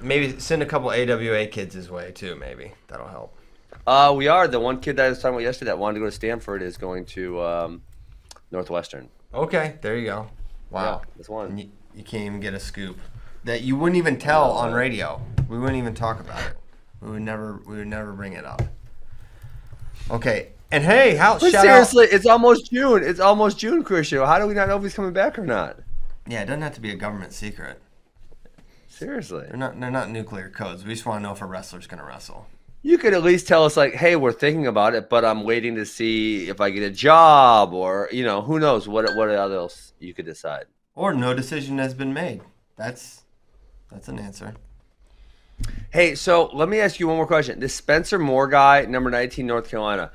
Maybe send a couple AWA kids his way too. Maybe that'll help. Uh, we are the one kid that I was talking about yesterday that wanted to go to Stanford is going to um, Northwestern. Okay, there you go. Wow. Yeah, that's one. You, you can't even get a scoop that you wouldn't even tell on radio. We wouldn't even talk about it. We would never. We would never bring it up. Okay, And hey, how But seriously, it's almost June. It's almost June, Christian. How do we not know if he's coming back or not? Yeah, it doesn't have to be a government secret. Seriously. They're not. They're not nuclear codes. We just want to know if a wrestler's going to wrestle. You could at least tell us, like, hey, we're thinking about it, but I'm waiting to see if I get a job or, you know, who knows what what else you could decide. Or no decision has been made. That's that's an answer. Hey, so let me ask you one more question. This Spencer Moore guy, number 19, North Carolina,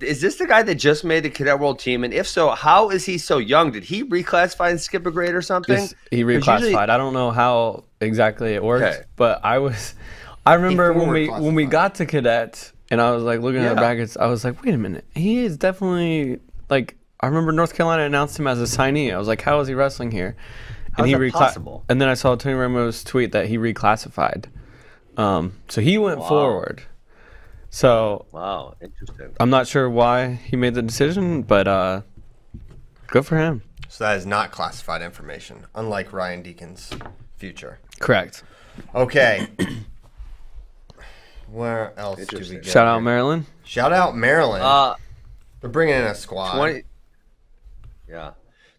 is this the guy that just made the Cadet World team? And if so, how is he so young? Did he reclassify and skip a grade or something? Just- he 'Cause reclassified. usually- I don't know how exactly it works, Okay. but I was. I remember when we when we got to cadet and I was like looking at the brackets. I was like, wait a minute, he is definitely like. I remember North Carolina announced him as a signee. I was like, how is he wrestling here? How is that possible? And then I saw Tony Ramos tweet that he reclassified. Um, so he went Wow. forward. So Wow, interesting. I'm not sure why he made the decision, but uh, good for him. So that is not classified information, unlike Ryan Deacon's future. Correct. Okay. Where else do we Interesting. go? Shout out? Maryland. Shout out Maryland. Uh, They're bringing in a squad. 20 yeah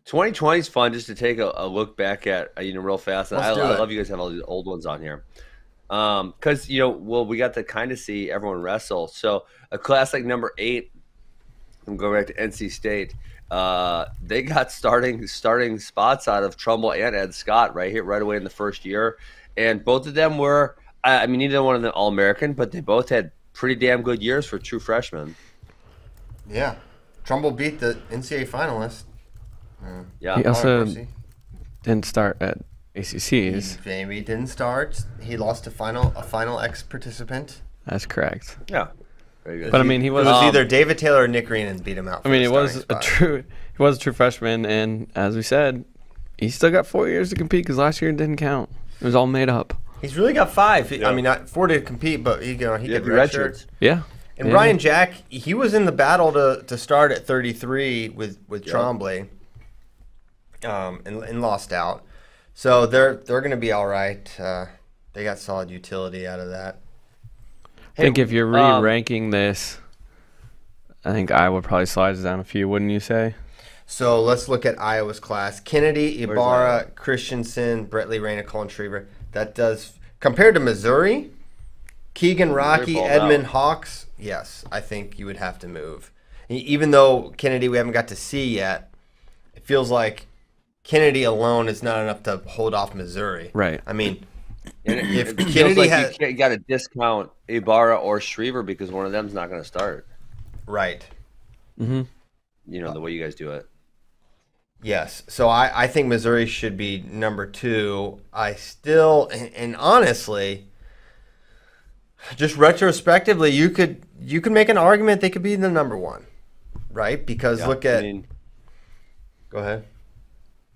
2020 is fun just to take a, a look back at uh, you know real fast and I, Let's do I it. love you guys have all these old ones on here um because you know well we got to kind of see everyone wrestle so a class like number eight i'm going back to nc state uh they got starting starting spots out of trumbull and ed scott right here right away in the first year and both of them were i, I mean neither one of them all american but they both had pretty damn good years for true freshmen Yeah. Trumbull beat the NCAA finalist. yeah He also Marcy. didn't start at ACCs. Jamie didn't start. He lost a final a final ex participant. That's correct. yeah very good But I mean, he It was. was Um, either David Taylor or Nick Green and beat him out. I mean, it was starting a true. He was a true freshman, and as we said, he still got four years to compete because last year didn't count. It was all made up. He's really got five. He- I mean, not four to compete, but he, you know, he Yeah, could the redshirt. redshirts. Yeah. And Yeah. Ryan Jack, he was in the battle to, to start at 33 with with Yep. Trombley, um, and, and lost out. So they're they're going to be all right. Uh, they got solid utility out of that. I think if you're um, re-ranking this, I think Iowa probably slides down a few, wouldn't you say? So let's look at Iowa's class: Kennedy, Ibarra, Iowa? Christensen, Bretli, Reyna, Colin Schriever. That does compared to Missouri, Keegan, Rocky, Edmund, out. Hawks. Yes, I think you would have to move. Even though Kennedy we haven't got to see yet, it feels like Kennedy alone is not enough to hold off Missouri. Right. I mean, And it, If it feels Kennedy like had- you got to discount Ibarra or Schriever because one of them's not going to start. right. Mm-hmm. You know the way you guys do it. Yes. So I, I think Missouri should be number two. I still, and, and honestly, just retrospectively, you could you could make an argument they could be the number one, right? Because Yeah, look at. I mean, go ahead.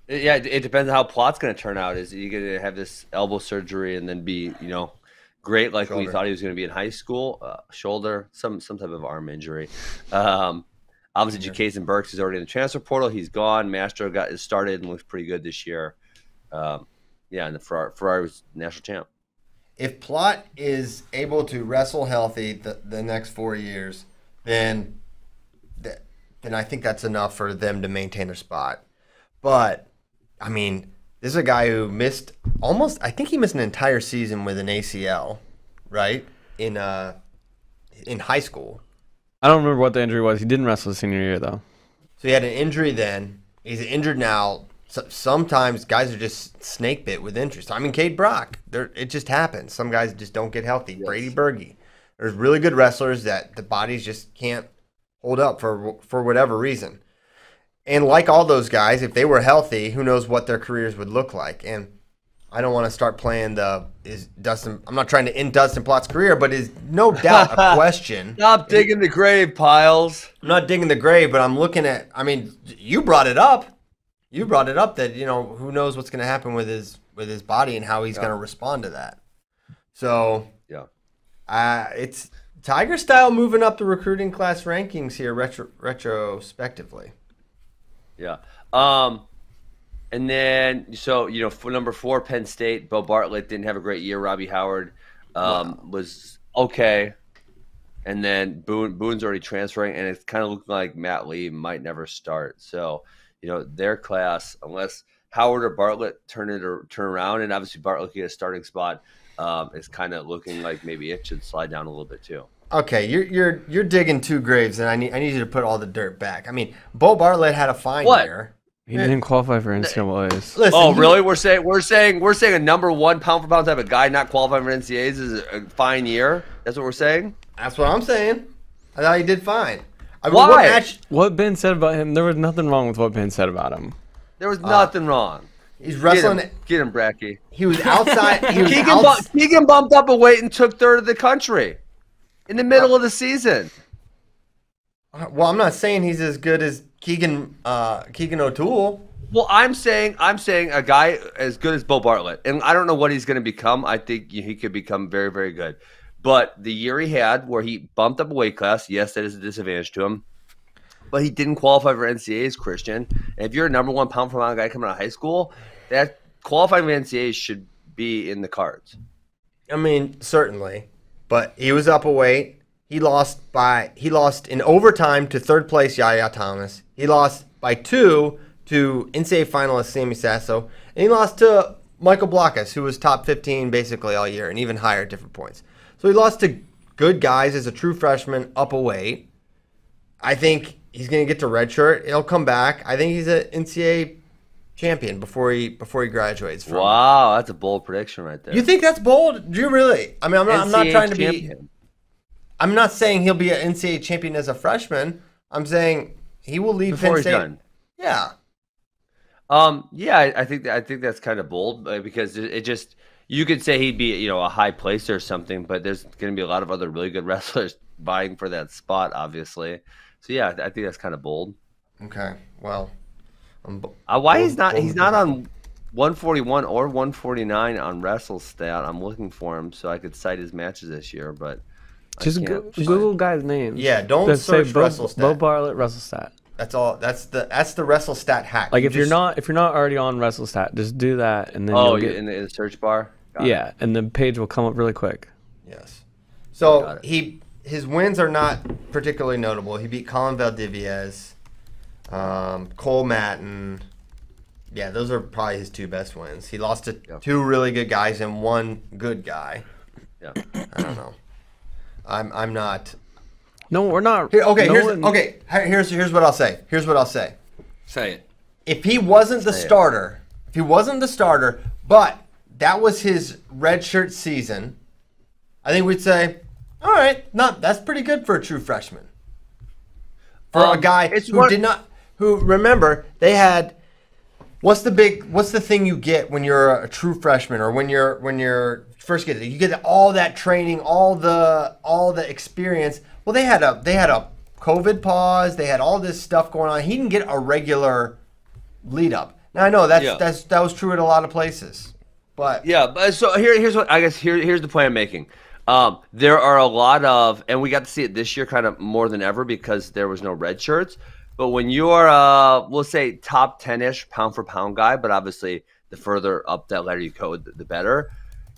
yeah, it, it depends on how Plott's going to turn out. Is he going to have this elbow surgery and then be you know great like we thought he was going to be in high school? Uh, shoulder, some some type of arm injury. Um, obviously, Jason Burks is already in the transfer portal. He's gone. Mastro got started and looks pretty good this year. Um, yeah, and the Ferrari, Ferrari was national champ. If Plott is able to wrestle healthy the, the next four years, then th- then I think that's enough for them to maintain their spot. But I mean, this is a guy who missed almost. I think he missed an entire season with an ACL, right? In uh, in high school. I don't remember what the injury was. He didn't wrestle his senior year though. So he had an injury then. He's injured now. So, sometimes guys are just snake bit with injuries. I mean, Kaid Brock, there it just happens. Some guys just don't get healthy. Brady Berge. There's really good wrestlers that the bodies just can't hold up for for whatever reason. And like all those guys, if they were healthy, who knows what their careers would look like. And I don't want to start playing the is Dustin. I'm not trying to end Dustin Plott's career, but is no doubt a question. Stop digging the grave, Pyles. I'm not digging the grave, but I'm looking at. I mean, you brought it up. You brought it up that you know who knows what's going to happen with his with his body and how he's going to respond to that. So, Yeah. uh, it's Tiger style moving up the recruiting class rankings here retro, retrospectively. Yeah. Um, and then so you know for number four, Penn State. Beau Bartlett didn't have a great year. Robbie Howard um, was okay. and then Boone Boone's already transferring, and it's kind of looking like Matt Lee might never start. So you know their class, unless Howard or Bartlett turn it or turn around, and obviously Bartlett get a starting spot, um, is kind of looking like maybe it should slide down a little bit too. Okay, you're you're you're digging two graves, and I need I need you to put all the dirt back. I mean, Beau Bartlett had a fine What? year. He didn't qualify for NCAA's. Listen, Oh, really? We're saying we're saying we're saying a number one pound for pound type of guy not qualifying for NCAAs is a fine year. That's what we're saying. That's what I'm saying. I thought he did fine. I mean, Why? What match? What Ben said about him, there was nothing wrong with what Ben said about him. There was uh, nothing wrong. He's Get wrestling. him, get him, Bracky. He was outside. He was Keegan, outs- bu- Keegan bumped up a weight and took third of the country in the middle of the season. Uh, well, I'm not saying he's as good as Keegan uh, Keegan O'Toole. Well, I'm saying I'm saying a guy as good as Beau Bartlett, and I don't know what he's going to become. I think he could become very, very good. But the year he had, where he bumped up a weight class, yes, that is a disadvantage to him. But he didn't qualify for NCAAs, Christian. And if you're a number one pound for pound guy coming out of high school, that qualifying for NCAAs should be in the cards. I mean, certainly, but he was up a weight. He lost by he lost in overtime to third place Yahya Thomas. He lost by two to NCAA finalist Sammy Sasso, and he lost to Michael Blockus, who was top 15 basically all year and even higher at different points. So he lost to good guys as a true freshman up a weight. I think he's going to get to redshirt. He'll come back. I think he's an NCAA champion before he before he graduates. From. Wow, that's a bold prediction right there. You think that's bold? Do you really? I mean, I'm not, I'm not trying to be. champion. I'm not saying he'll be an NCAA champion as a freshman. I'm saying he will leave before Penn he's State. done. Yeah. Um, yeah, I, I think I think that's kind of bold uh, because it, it just you could say he'd be you know a high placer or something, but there's going to be a lot of other really good wrestlers vying for that spot, obviously. So yeah, I think that's kind of bold. Okay. Well. Bo- Uh, why bold- he's not bold he's not on 141 or 149 on WrestleStat. I'm looking for him so I could cite his matches this year, but Just go, find- Google guys' names. Yeah, don't Just say search Beau, WrestleStat. Beau Bartlett, WrestleStat. That's all. That's the that's the wrestle stat hack. Like You if you're not if you're not already on WrestleStat, just do that and then Oh, you'll get in the, search bar. Got it. yeah, and the page will come up really quick. Yes. So he his wins are not particularly notable. He beat Colin Valdivieso, um, Cole Mattin. Yeah, those are probably his two best wins. He lost to Yeah. two really good guys and one good guy. Yeah. I don't know. I'm I'm not. No, we're not. Here, okay, no here's one- okay. Here's here's what I'll say. Here's what I'll say. Say it. If he wasn't the Say it. starter, if he wasn't the starter, but that was his redshirt season, I think we'd say, all right, not that's pretty good for a true freshman. For a Um, guy it's who one- did not, who remember they had. What's the big? What's the thing you get when you're a true freshman or when you're when you're first get it? You get all that training, all the all the experience. Well, they had a they had a COVID pause. They had all this stuff going on. He didn't get a regular lead up. Now I know that's Yeah. that's that was true at a lot of places, but Yeah, but so here, here's what I guess here, here's the point I'm making. Um, there are a lot of, and we got to see it this year kind of more than ever because there was no red shirts. But when you're, uh, we'll say top ten ish pound for pound guy, but obviously the further up that ladder you go, the better.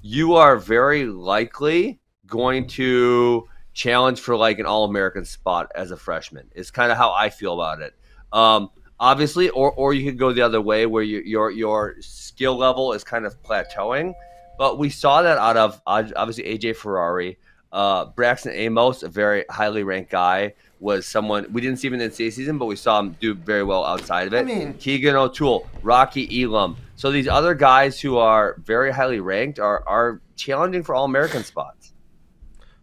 You are very likely going to challenge for like an All American spot as a freshman. Is kind of how I feel about it. Um, obviously, or or you could go the other way where your your your skill level is kind of plateauing. But we saw that out of obviously AJ Ferrari, uh, Braxton Amos, a very highly ranked guy, was someone we didn't see him in the NCAA season, but we saw him do very well outside of it. I mean- Keegan O'Toole, Rocky Elam. So these other guys who are very highly ranked are are challenging for all American spots.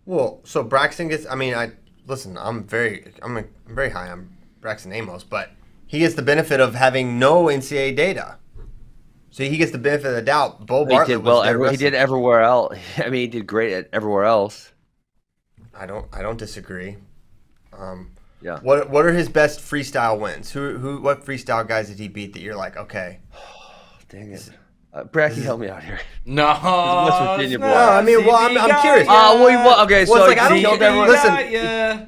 Well, so Braxton gets. I mean, I listen. I'm very. I'm, I'm very high on Braxton Amos, but he gets the benefit of having no NCAA data. So he gets the benefit of the doubt. Beau He Bartlett did well. Every, he did everywhere else. I mean, he did great at everywhere else. I don't. I don't disagree. Um, Yeah. what What are his best freestyle wins? Who Who What freestyle guys did he beat that you're like, okay? Dang it. Uh, Bracky, help me out here. No. West Virginia boy. No, I mean, well, I'm- I'm curious. Uh, well, he, well, okay, so it's like, I don't he, killed everyone, listen, got ya.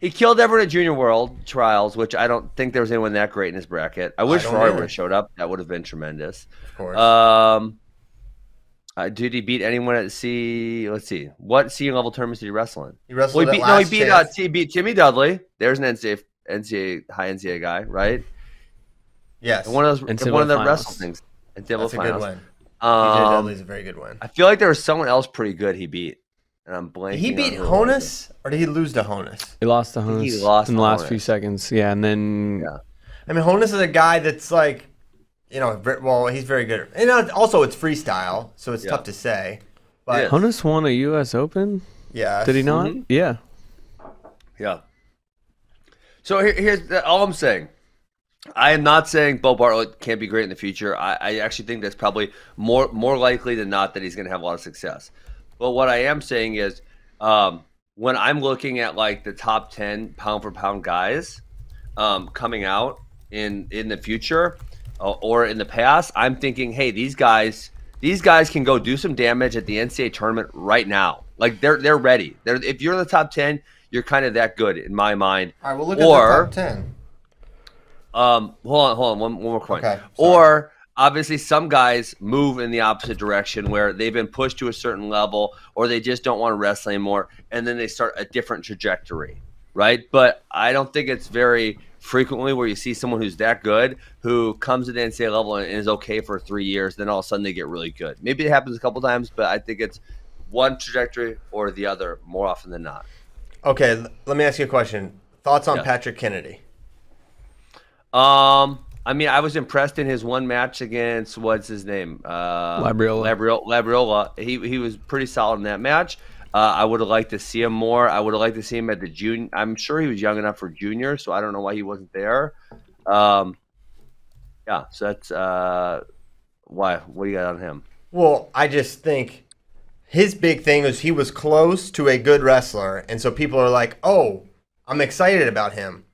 he killed everyone at Junior World Trials, which I don't think there was anyone that great in his bracket. I wish don't Ferrari would have showed up. That would have been tremendous. Of course. Um, Uh, did he beat anyone at C? Let's see. What senior level tournaments did he wrestle in? He wrestled Well, he at beat, no, he beat, uh, he beat Timmy Dudley. There's an NCAA, NCAA high NCAA guy, right? Yes, One of those, NCAA one of the finals. wrestle things. NCAA that's a good finals. win. PJ Um, Dudley's a very good one. I feel like there was someone else pretty good he beat, and I'm blanking. Did he beat who it was. Honus or did he lose to Honus? He lost to Honus. he lost in the last Honus. few seconds. Yeah, and then Yeah. I mean, Honus is a guy that's like, you know, well, he's very good. And also, it's freestyle, so it's Yeah. tough to say. But is. Honus won a U.S. Open. yeah, Did he not? Mhm. Yeah. Yeah. So here, here's the, all I'm saying. I am not saying Beau Bartlett can't be great in the future. I, I actually think that's probably more more likely than not that he's going to have a lot of success. But what I am saying is, um, when I'm looking at like the top ten pound for pound guys um, coming out in in the future or in the past, I'm thinking, hey, these guys these guys can go do some damage at the NCAA tournament right now. Like they're they're ready. They're, if you're in the top ten, you're kind of that good in my mind. All right, well, look Or- at the top ten. Um, hold on, hold on, one, one more point. Okay, sorry. or obviously, some guys move in the opposite direction where they've been pushed to a certain level, or they just don't want to wrestle anymore, and then they start a different trajectory, right? But I don't think it's very frequently where you see someone who's that good who comes to the NCAA level and is okay for three years, then all of a sudden they get really good. Maybe it happens a couple times, but I think it's one trajectory or the other more often than not. Okay, let me ask you a question. Thoughts on Yeah. Patrick Kennedy? Um, I mean, I was impressed in his one match against what's his name, uh, Labriola. Labriola. Labriola. He he was pretty solid in that match. Uh, I would have liked to see him more. I would have liked to see him at the junior. I'm sure he was young enough for junior, so I don't know why he wasn't there. Um, yeah, so that's uh, why. What do you got on him? Well, I just think his big thing was he was close to a good wrestler, and so people are like, "Oh, I'm excited about him."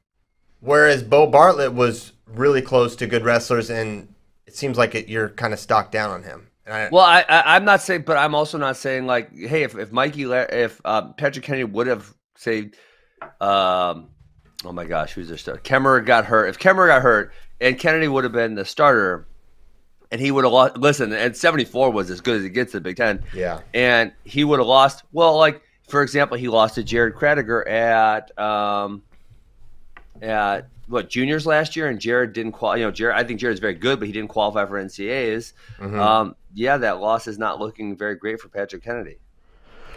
Whereas Beau Bartlett was really close to good wrestlers, and it seems like it, you're kind of stocked down on him. I, Well, I, I I'm not saying, but I'm also not saying like, hey, if if Mikey, if um, Patrick Kennedy would have say, um, oh my gosh, who's their starter? Kemerer got hurt. If Kemerer got hurt and Kennedy would have been the starter, and he would have lost. Listen, and 74 was as good as it gets in the Big Ten. yeah, and he would have lost. Well, like for example, he lost to Jared Krattiger at um, at what juniors last year, and Jared didn't qualify. You know, Jared. I think Jared's very good, but he didn't qualify for NCAAs. Mm-hmm. Um, yeah, that loss is not looking very great for Patrick Kennedy.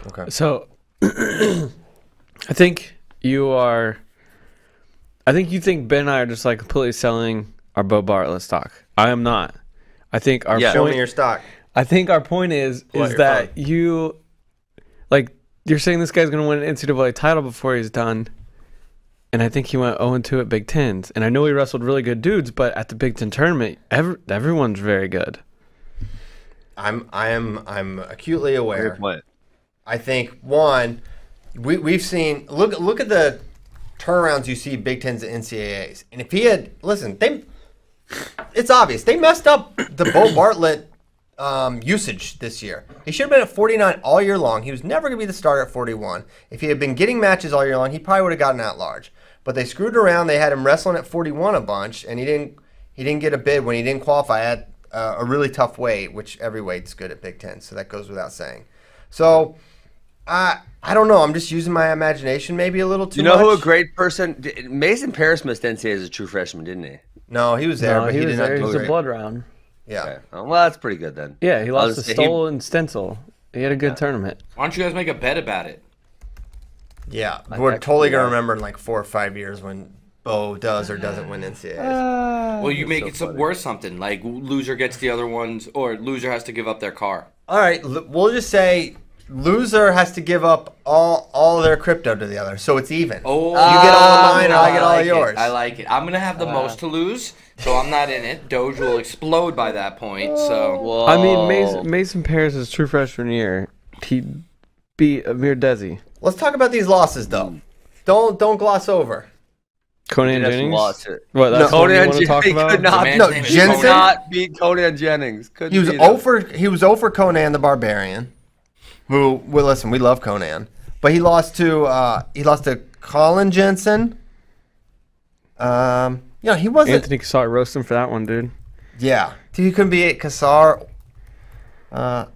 okay. So, I think you are. I think you think Ben and I are just like completely selling our Beau Bartlett stock. I am not. I think our Yeah. Show me point. your stock. I think our point is Pull is your that you, like, you're saying this guy's going to win an NCAA title before he's done, and I think he went 0 2 at Big Tens. And I know he wrestled really good dudes, but at the Big Ten tournament, every, everyone's very good. I'm I am I'm acutely aware. Point. I think one, we we've seen look look at the turnarounds you see Big Tens and NCAAs, and if he had listen, they it's obvious they messed up the Beau Bartlett um, usage this year. He should have been at 49 all year long. He was never going to be the starter at 41. If he had been getting matches all year long, he probably would have gotten at large. But they screwed around. They had him wrestling at 41 a bunch, and he didn't he didn't get a bid when he didn't qualify at uh, a really tough weight, which every weight's good at Big Ten, so that goes without saying. So. I I don't know. I'm just using my imagination maybe a little too You know who a great person? Mason Parris missed NCAA as a true freshman, didn't he? No, he was there, No, but he, he did was not there. He do was a blood round. Yeah. Okay. Oh, well, that's pretty good then. Yeah, he lost was stolen he- Stencel. He had a good tournament. Why don't you guys make a bet about it? Yeah. Like We're that- totally gonna remember in like four or five years when Oh, Beau does or doesn't win NCAAs. Ah. Well, you make so it some funny. worth something. Like loser gets the other ones, or loser has to give up their car. All right. l- We'll just say loser has to give up all all their crypto to the other. So it's even. Oh, you get all of mine and I get all like of it. yours. I like it. I'm gonna have the most to ah. lose, so I'm not in it. Doge will explode by that point. So Whoa. I mean, Mason, Mason Parris' is true freshman year, he beat Amar Dhesi. Let's talk about these losses though. Don't don't gloss over. Conan Jennings. lost it. What? That's No, what Conan want talk Jennings about? could not, No, Jensen- could not beat Conan Jennings. Couldn't He was over. He was over Conan the Barbarian, who well listen, we love Conan, but he lost to uh, he lost to Colin Jensen. Um, yeah, he wasn't. Anthony Cassar roasting for that one, dude. Yeah, he couldn't be at Cassar. Uh,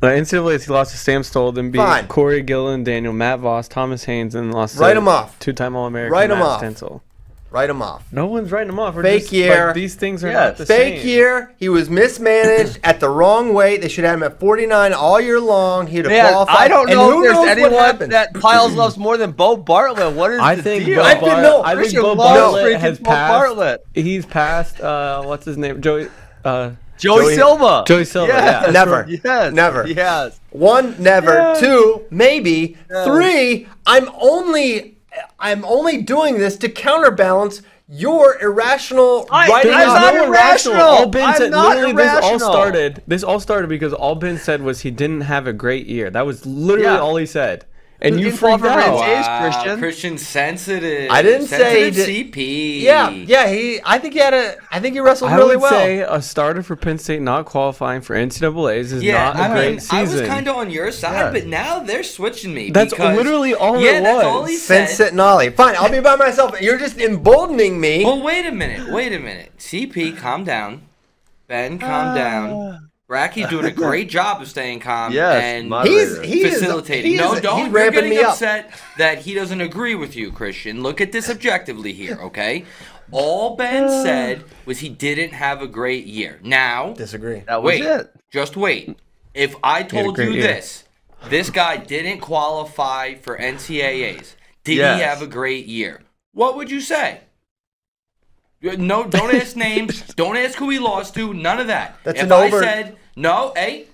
The NCAA's he lost to Sam Stoll, then beat Fine. Corey Gillen, Daniel, Matt Voss, Thomas Haynes, and lost Write to 'em off. two-time All-American Write 'em Matt off. Stencel. Write him off. No one's writing them off. We're Fake just, year. Like, these things are Yes. not the Fake same. year. He was mismanaged at the wrong weight. They should have him at 49 all year long. He'd have Man, qualified. I don't And know who if there's knows anyone happened. that Pyles loves more than Beau Bartlett. What is I the think deal? Beau I've been- no, I think Christian Beau loves Bartlett freaking has Beau passed. Bartlett. He's passed. Uh, what's his name? Joey. Uh, Joey, Silva. Joey Silva, Yes. yeah. Never. Yes. Never. Yes. One, never. Two, maybe. Three, I'm only, I'm only doing this to counterbalance your irrational I- writing I'm not no irrational. All Ben I'm said, not literally, this all started. This all started because all Ben said was he didn't have a great year. That was literally Yeah. all he said, and you didn't freaked for out. Vince Ace, Wow, Christian. Christian sensitive. I didn't say sensitive did- CP. Yeah, yeah. He, I think he had a, I think he wrestled I really would well. say a starter for Penn State not qualifying for NCAA's is Yeah, not a I great mean, season. I was kind of on your side, Yeah. but now they're switching me. That's because- literally all yeah, it that's all he said. Vincent Nolly. Fine, I'll be by myself. You're just emboldening me. Well, wait a minute. Wait a minute. CP, calm down. Ben, calm Ah. down. Racky's doing a great job of staying calm Yes, and moderator. He's he is facilitating. he no, is- don't. He's You're ramping getting me up. upset that he doesn't agree with you, Christian. Look at this objectively here, okay? All Ben uh. said was he didn't have a great year. Now, Disagree. That was wait, it. just wait. If I told you year. this, this guy didn't qualify for NCAAs. Did Yes. he have a great year? What would you say? No, don't ask names. Don't ask who he lost to. None of that. That's if an I over- said no, hey,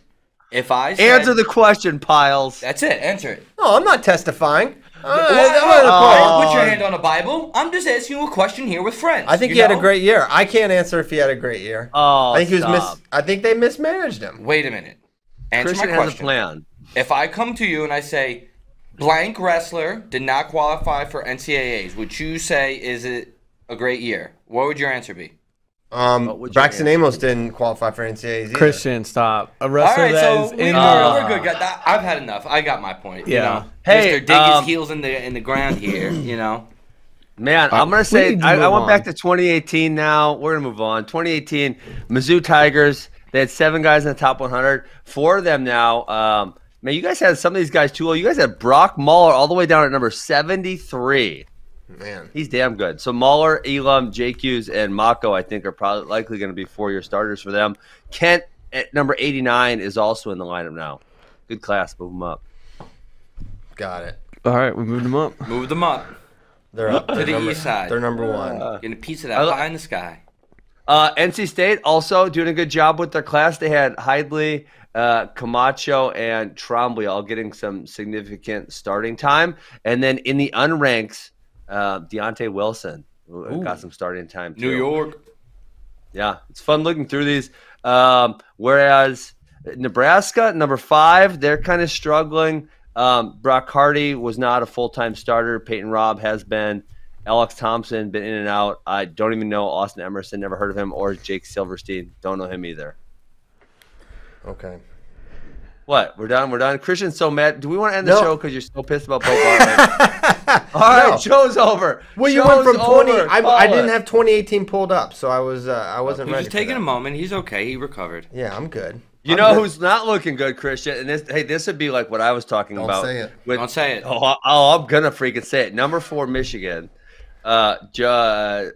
if I said Answer the question, Pyles. that's it. Answer it. No, I'm not testifying. Uh, Why- I'm not why- a why point. put your hand on a Bible. I'm just asking you a question here with friends. I think you he had a great year. I can't answer if he had a great year. Oh, I think he was stop. mis- I think they mismanaged him. Wait a minute. Answer Christian my has a question. plan. If I come to you and I say, blank wrestler did not qualify for NCAAs, would you say is it a great year? What would your answer be? Um, What would your Braxton answer Amos didn't qualify for NCAAs either. Christian, stop. A wrestler right, that so is we, in are the we're good. Got that. I've had enough. I got my point. You Yeah. know, Hey, Mr. Dig um, his heels in the in the ground here. You know. Man, I'm gonna say I, I move went back to 2018. Now we're gonna move on. 2018, Mizzou Tigers. They had seven guys in the top 100. Four of them now. Um, man, you guys had some of these guys too. low. You guys had Brock Mauller all the way down at number 73. Man, He's damn good. So Mauller, Elam, JQs, and Mako, I think, are probably likely going to be four-year starters for them. Kent at number 89 is also in the lineup now. Good class. Move them up. got it. All right, we moved them up. Move them up. They're up. They're the number, east side. They're number one. Getting a piece of that I li- pie in the sky. Uh, NC State also doing a good job with their class. They had Hidlay, uh, Camacho, and Trombley all getting some significant starting time. And then in the unranks, uh, Deontay Wilson who got some starting time too. New York. Yeah, it's fun looking through these. Um, whereas Nebraska, number five, they're kind of struggling. Um, Brock Hardy was not a full time starter. Peyton Robb has been. Alex Thompson been in and out. I don't even know Austin Emerson. Never heard of him. Or Jake Silverstein. Don't know him either. Okay. What? We're done. We're done. Christian's so mad. Do we want to end the No. show because you're so pissed about Beau Bartlett? All right, No. show's over. Well, you went from 20. over. I, I didn't have 2018 pulled up, so I was uh, I wasn't He's ready. just for taking that. a moment. He's okay. He recovered. Yeah, I'm good. You I'm know good. who's not looking good, Christian? And this, hey, this would be like what I was talking about. Don't about. say it. with- Don't say it. Oh, I- oh, I'm gonna freaking say it. Number four, Michigan. Uh, jo- uh,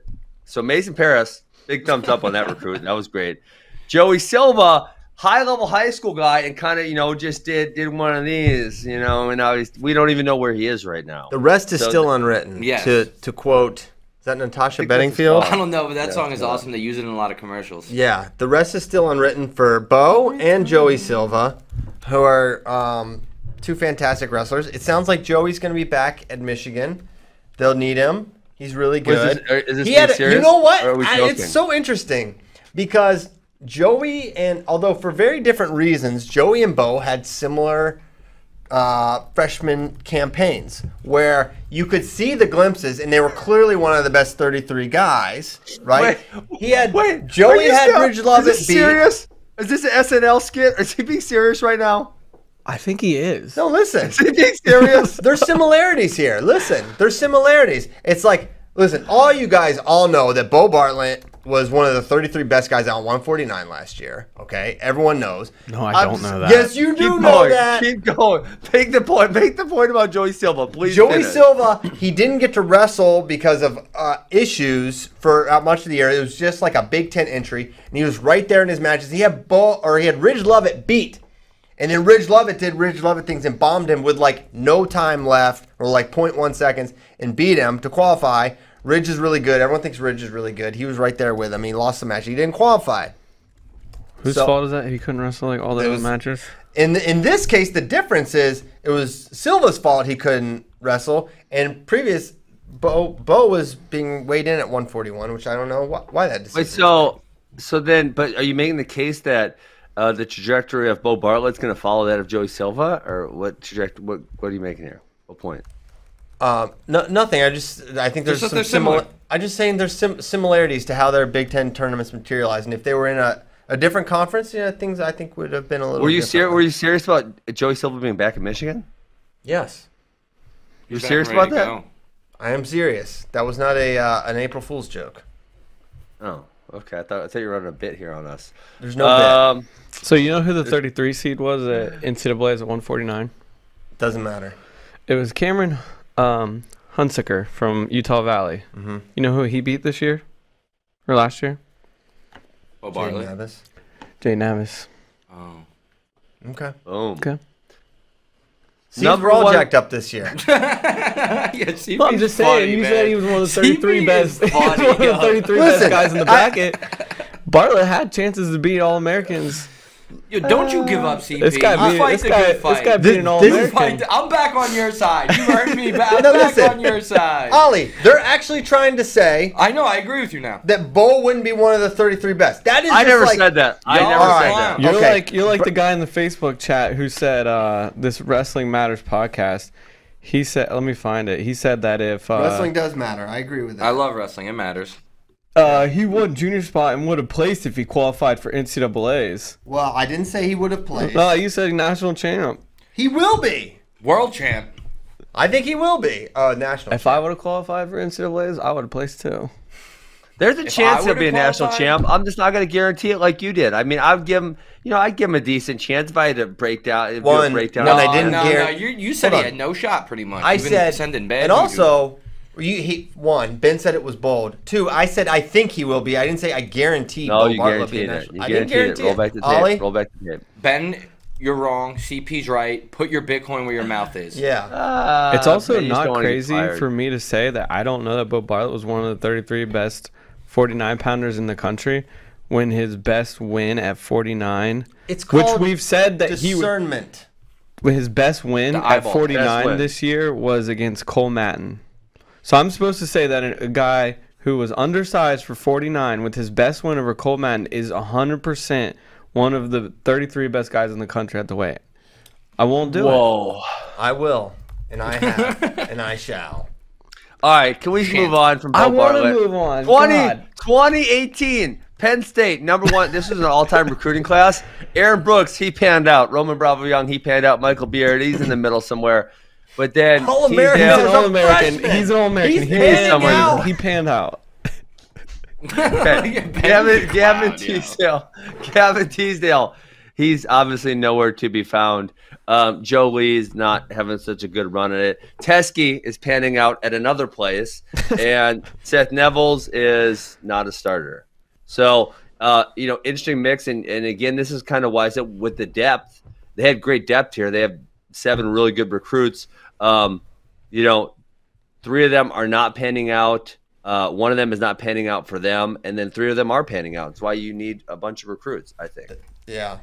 so Mason Parris, big thumbs up on that recruit. That was great. Joey Silva, high level high school guy, and kind of you know just did did one of these, you know, and now he's we don't even know where he is right now. The rest is So still the- unwritten. yeah To to quote, is that Natasha think Bedingfield? I don't know, but that Yeah, song is yeah. awesome. They use it in a lot of commercials. Yeah, the rest is still unwritten for Beau and Joey Silva, who are um, two fantastic wrestlers. It sounds like Joey's going to be back at Michigan. They'll need him. He's really Was good. this- is this he being had, a- serious, You know what? we I- it's so interesting because Joey and although for very different reasons, Joey and Beau had similar uh, freshman campaigns where you could see the glimpses, and they were clearly one of the best 33 guys, right? Wait, he had Wait, are Joey you had still- Bridge Love Is this beat. serious? Is this an SNL skit? Is he being serious right now? I think he is. No, listen. Is he being serious? There's similarities here. Listen, there's similarities. It's like, listen, all you guys all know that Beau Bartlett was one of the 33 best guys out 149 last year. Okay, everyone knows. No, I I'm don't know that. Yes, you do Keep know going. that. Keep going. Make the point. Make the point about Joey Silva, please. Joey finish. Silva, he didn't get to wrestle because of uh, issues for uh, much of the year. It was just like a Big Ten entry, and he was right there in his matches. He had Beau, or he had Ridge Lovett beat, and then Ridge Lovett did Ridge Lovett things and bombed him with like no time left, or like 0.1 seconds, and beat him to qualify. Ridge is really good. Everyone thinks Ridge is really good. He was right there with him. He lost the match. He didn't qualify. Whose So- fault is that? He couldn't wrestle like all the It other was- matches. In in this case, the difference is it was Silva's fault he couldn't wrestle, and previous Beau Beau was being weighed in at 141, which I don't know why, why that decision. Wait, so, so then, but are you making the case that uh, the trajectory of Beau Bartlett's going to follow that of Joey Silva, or what trajectory? What What are you making here? What point? Um, no, nothing. I just I think there's Just some similar. similar. I'm just saying there's sim- similarities to how their Big Ten tournaments materialize, and if they were in a, a different conference, yeah, things I think would have been a little. Were you different. serious? Were you serious about Joey Silva being back in Michigan? Yes, You're serious about that? go. I am serious. That was not a uh, an April Fool's joke. Oh, okay. I thought I thought you were running a bit here on us. There's no bit. um, So you know who the 33 seed was at NCAA's at 149? Doesn't matter. It was Cameron um, Hunsaker from Utah Valley. Mhm. You know who he beat this year or last year? Oh, Jay Bartlett. Navis. Jay Navis. Oh. Okay. boom. Okay. Seeds Number were all one- jacked up this year. yeah, CP's Well, I'm just saying. funny, you man. said he was one of the 33 CP best. is he was funny, one of the yo. 33 Listen, best guys in the I- bracket. Bartlett had chances to beat All Americans. Yo, don't you give up, CP. This guy you beat- fight this the guy- good this guy beat an This- this All-American. Fight- I'm back on your side. You heard me, but I'm No, back listen. on your side. Ollie, they're actually trying to say I know. I agree with you now. that Beau wouldn't be one of the 33 best. That is I just never like, said that. I never are said that. You're Okay. like you're like the guy in the Facebook chat who said uh, this Wrestling Matters podcast. He said, let me find it. He said that if uh, Wrestling does matter. I agree with that. I love wrestling. It matters. Uh, he won junior spot and would have placed if he qualified for NCAA's. well, I didn't say he would have played. No, you said national champ. he will be. World champ. I think he will be. Uh, national. If I would have qualified for NCAA's, I would have placed too. There's a If chance he'll be a national champ. I'm just not going to guarantee it like you did. I mean, I'd give him, you know, I'd give him a decent chance if I had to break down, do a One- breakdown. one, no, I didn't no, guar- no. You, you said Hold he on. had no shot, pretty much. I You've been said, sending bad. and also, you, he one. Ben said it was bold. Two, I said I think he will be. I didn't say I guarantee. No, Beau you Bartlett will be guaranteed it. You I didn't guaranteed guarantee it. Roll back the tape. Ollie? Roll back the tape. Ben, you're wrong. CP's right. Put your Bitcoin where your mouth is. Yeah. Uh, It's also man, not don't wanna get crazy for me to say that I don't know that Beau Bartlett was one of the 33 best 49 pounders in the country when his best win at 49, It's which called we've said that he discernment. his best win at 49 win. this year was against Cole Mattin. So I'm supposed to say that a a guy who was undersized for 49 with his best win over Cole Mattin is 100% one of the 33 best guys in the country at the weight. I won't do it. Whoa. I will, and I have, and I shall. All right, can we just move on from Beau I want to move on. 20, God. 2018, Penn State, number one. This was an all time recruiting class. Aaron Brooks, he panned out. Roman Bravo Young, he panned out. Michael Beard, he's in the middle somewhere. But then All-American. He's Teasdale- an all-American. He's an all-American. He's he, panning somewhere- out. he panned out. Okay. Yeah, Gavin, is a Gavin yo. Teasdale. Gavin Teasdale. He's obviously nowhere to be found. Um, Joe Lee's not having such a good run at it. Teske is panning out at another place, and Seth Nevills is not a starter. So, uh, you know, interesting mix. And, and again, this is kind of why I said with the depth, they had great depth here. They have seven really good recruits. Um, you know, three of them are not panning out. Uh, one of them is not panning out for them, and then three of them are panning out. That's why you need a bunch of recruits, I think. Yeah.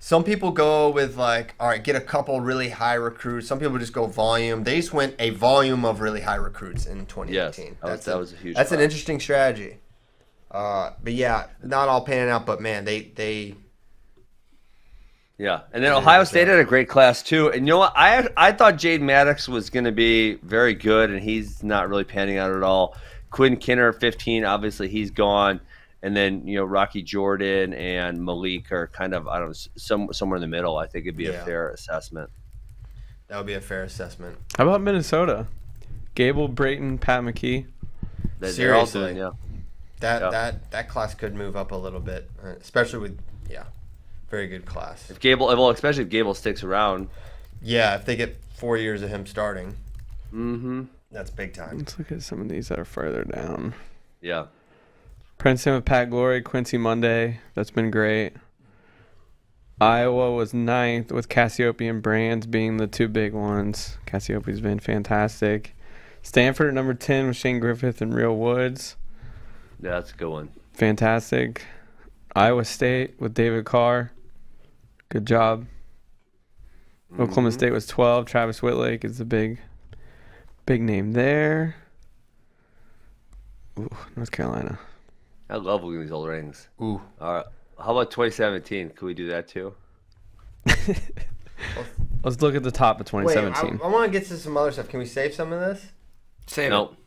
Some people go with like, all right, get a couple really high recruits. Some people just go volume. They just went a volume of really high recruits in 2018. Yes, that was- that was a huge That's an interesting strategy. Uh, but yeah, not all panning out. But man, they they Yeah, and then Ohio Yeah. State had a great class too. And you know what? I I thought Jade Maddox was going to be very good, and he's not really panning out at all. Quinn Kinner, 15, obviously he's gone, and then you know Rocky Jordan and Malik are kind of I don't know some somewhere in the middle. I think it'd be Yeah. a fair assessment. that would be a fair assessment. How about Minnesota? Gable, Brayton, Pat McKee. That they're all Seriously. doing, yeah. that Yeah. that that class could move up a little bit, uh, especially with yeah, very good class. If Gable, well, especially if Gable sticks around. Yeah, if they get four years of him starting, Mm-hmm. that's big time. Let's look at some of these that are further down. Yeah. Princeton with Pat Glory, Quincy Monday. That's been great. Iowa was ninth with Cassioppi and Brands being the two big ones. Cassioppi's been fantastic. Stanford at number 10 with Shane Griffith and Real Woods. Yeah, that's a good one. Fantastic. Iowa State with David Carr. Good job. Oklahoma mm-hmm. State was 12. Travis Wittlake is the big, big name there. Ooh, North Carolina. I love looking at these old rings. Ooh, All right. How about 2017? Could we do that too? Let's look at the top of 2017. wait, I, 2017. I want to get to some other stuff. Can we save some of this? Save Nope. it.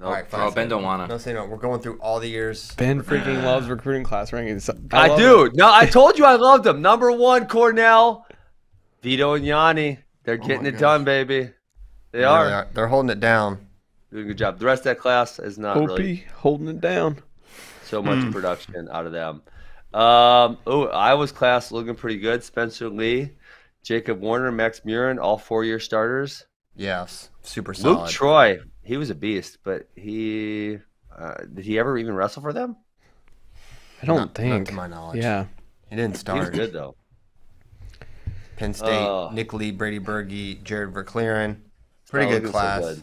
Nope. All right, fine. Oh, Ben don't wanna. No, say no. We're going through all the years. ben freaking loves recruiting class rankings. I, love do. it. No, I told you I loved them. Number one, Cornell, Vito and Yianni. They're getting my it gosh. done, baby. They They are. really are. They're holding it down. doing a good job. The rest of that class is not OP really holding it down. so much production out of them. Um, oh, Iowa's class looking pretty good. Spencer Lee, Jacob Warner, Max Murin, all four-year starters. Yes, super solid. Luke Troy, he was a beast, but he uh, did he ever even wrestle for them? I don't Not- not think. to my knowledge. Yeah. He didn't He was start. good though. Penn State, Oh. Nick Lee, Brady Berge, Jared Verkleeren. Pretty good looking so class. good.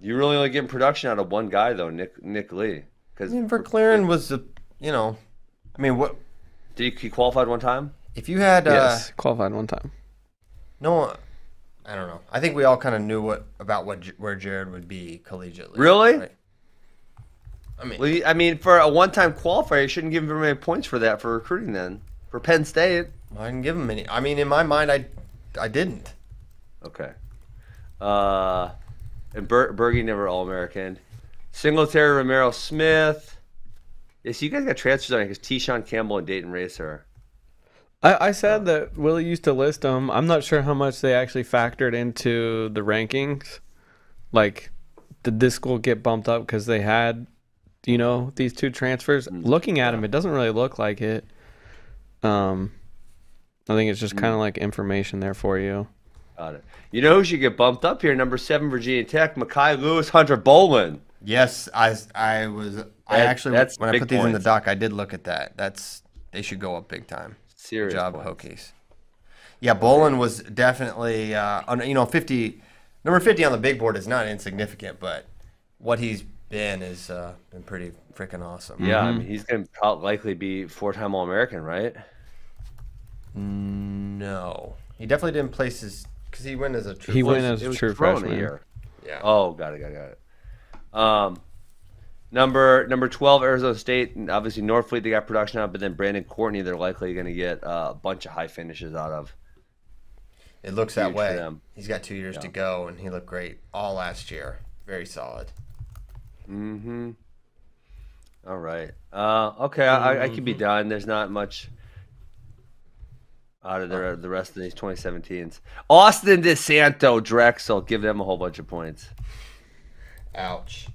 You're really only getting production out of one guy though, Nick Nick Lee. I Because mean, Verkleeren was a, you know, I mean, what did he, he qualified one time? if you had uh, yes. Qualified one time. no one? I don't know. I think we all kind of knew what about what where Jared would be collegiately. Really? right? I mean, Well, I mean, for a one-time qualifier, you shouldn't give him very many points for that for recruiting. Then for Penn State, I didn't give him any. I mean, in my mind, I, I didn't. okay. Uh, and Ber- Berge never All-American. Singletary, Romero, Smith. Yeah, so you guys got transfers on it because T. Campbell and Dayton Racer. I, I said that Willie used to list them. I'm not sure how much they actually factored into the rankings. Like, did this school get bumped up because they had, you know, these two transfers? Looking at them, it doesn't really look like it. Um, I think it's just kind of like information there for you. Got it. You know who should get bumped up here? Number seven, Virginia Tech, Mekhi Lewis, Hunter Bolin. Yes, I, I was. I That- actually that's when I big put these in the points. doc, I did look at that. That's they should go up big time. Serious Good job, points. Hokies. Yeah, Bolin was definitely, uh, you know, 50, number 50 on the big board is not insignificant, but what he's been is uh, been pretty freaking awesome. Yeah, I mean, he's going to likely be four-time All-American, right? No, he definitely didn't place his because he went as a true. He freshman. went as a true thrown a freshman. year. Yeah. Oh, got it, got it, got it. Um, number number twelve, Arizona State, and obviously Northfleet. They got production out, but then Brandon Courtney, they're likely going to get uh, a bunch of high finishes out of. It looks that Huge way. He's got two years to go, and he looked great all last year. Very solid. Mm-hmm. All right. Uh, okay, I, I, I could be Mm-hmm. done. There's not much out of the the rest of these 2017s. Austin DeSanto, Drexel, give them a whole bunch of points. Ouch.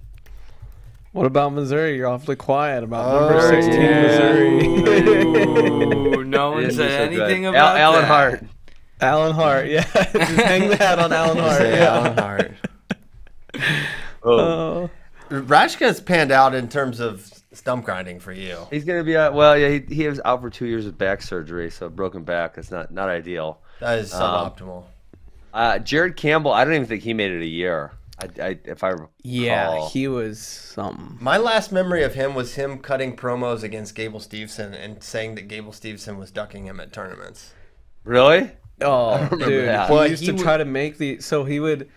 What about Missouri? You're awfully quiet about Oh, number 16 yeah. Missouri. Ooh, no one Didn't said do so good. anything Al- about Alan that. Hart. Alan Hart, yeah. Just hang the hat on Alan Hart. Say yeah. Alan Hart. Oh. Oh. Rashka's panned out in terms of stump grinding for you. He's gonna be out. Well, yeah, he, he was out for two years with back surgery, so broken back. It's not not ideal. That is Um, suboptimal. Uh, Jared Campbell, I don't even think he made it a year. I, I if I recall. Yeah, he was something. My last memory of him was him cutting promos against Gable Steveson and saying that Gable Steveson was ducking him at tournaments. really. Oh, dude, that. he But used he to would- try to make the. So he would.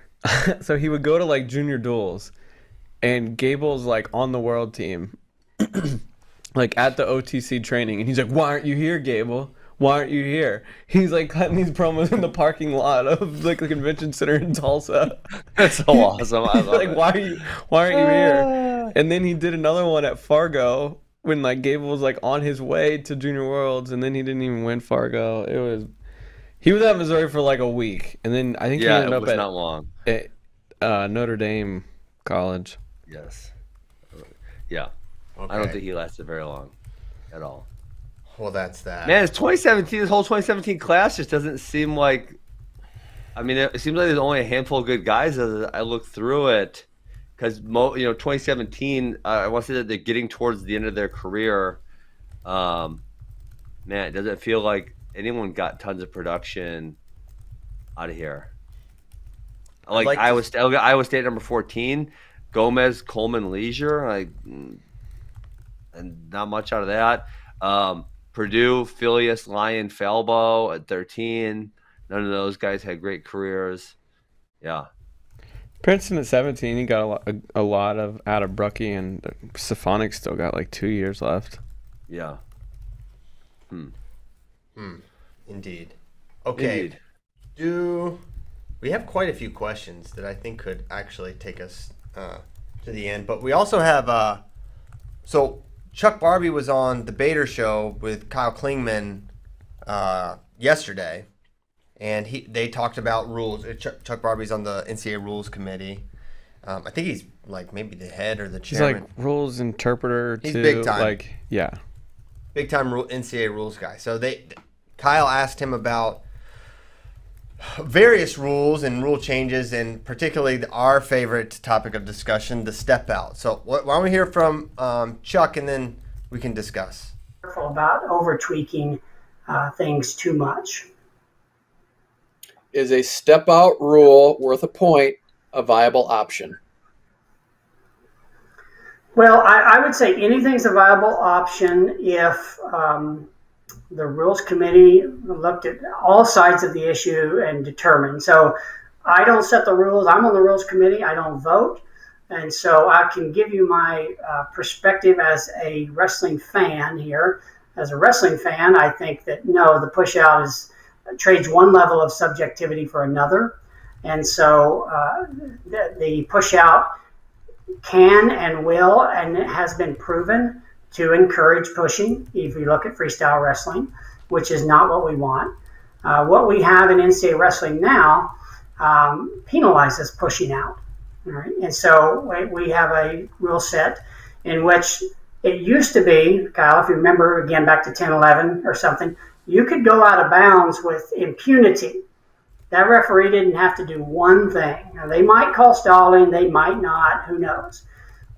so he would go to like junior duels, and Gable's like on the world team, like at the OTC training, and he's like, "Why aren't you here, Gable? Why aren't you here?" He's like cutting these promos in the parking lot of like the convention center in Tulsa. That's so awesome. I love like, it. why are you why aren't you here? And then he did another one at Fargo when like Gable was like on his way to Junior Worlds, and then he didn't even win Fargo. It was he was at Missouri for like a week, and then I think he Yeah, ended it up was at, not long. at uh, Notre Dame College. Yes. Yeah. Okay. I don't think he lasted very long at all. Well, that's that. Man, it's 2017. This whole 2017 class just doesn't seem like. I mean, it seems like there's only a handful of good guys as I look through it, because mo, you know, 2017. Uh, I want to say that they're getting towards the end of their career. Um, man, does it feel like anyone got tons of production out of here? Like, like Iowa State, Iowa State number 14, Gomez, Coleman, Leisure, like, mm, and not much out of that. Um, Purdue, Phileas, Lyon, Falbo at 13. None of those guys had great careers. Yeah. Princeton at 17, he got a lot, a, a lot of out of Brucki, and Stefanik still got like two years left. Yeah. Hmm. Hmm. Indeed. Okay. Indeed. Do we have quite a few questions that I think could actually take us uh, to the end? But we also have. Uh, so Chuck Barbee was on the Bader Show with Kyle Klingman uh, yesterday, and he they talked about rules. Chuck, Chuck Barbee's on the NCAA rules committee. Um, I think he's like maybe the head or the chairman. He's like rules interpreter He's to big time. like yeah. big time rule, NCAA rules guy. So they, Kyle asked him about various rules and rule changes, and particularly our favorite topic of discussion, the step out. So why don't we hear from um, Chuck, and then we can discuss. careful about over tweaking uh, things too much. Is a step out rule worth a point a viable option? Well, I, I would say anything's a viable option if um, the rules committee looked at all sides of the issue and determined. So I don't set the rules. I'm on the rules committee. I don't vote. And so I can give you my uh, perspective as a wrestling fan here. As a wrestling fan, I think that no, the push out is trades one level of subjectivity for another. And so uh, the, the push out can and will, and it has been proven to encourage pushing. If you look at freestyle wrestling, which is not what we want. Uh, what we have in NCAA wrestling now um, penalizes pushing out. Right? And so we, we have a rule set in which it used to be, Kyle, if you remember again back to 10 11 or something, you could go out of bounds with impunity. That referee didn't have to do one thing. Now, they might call stalling, they might not, who knows.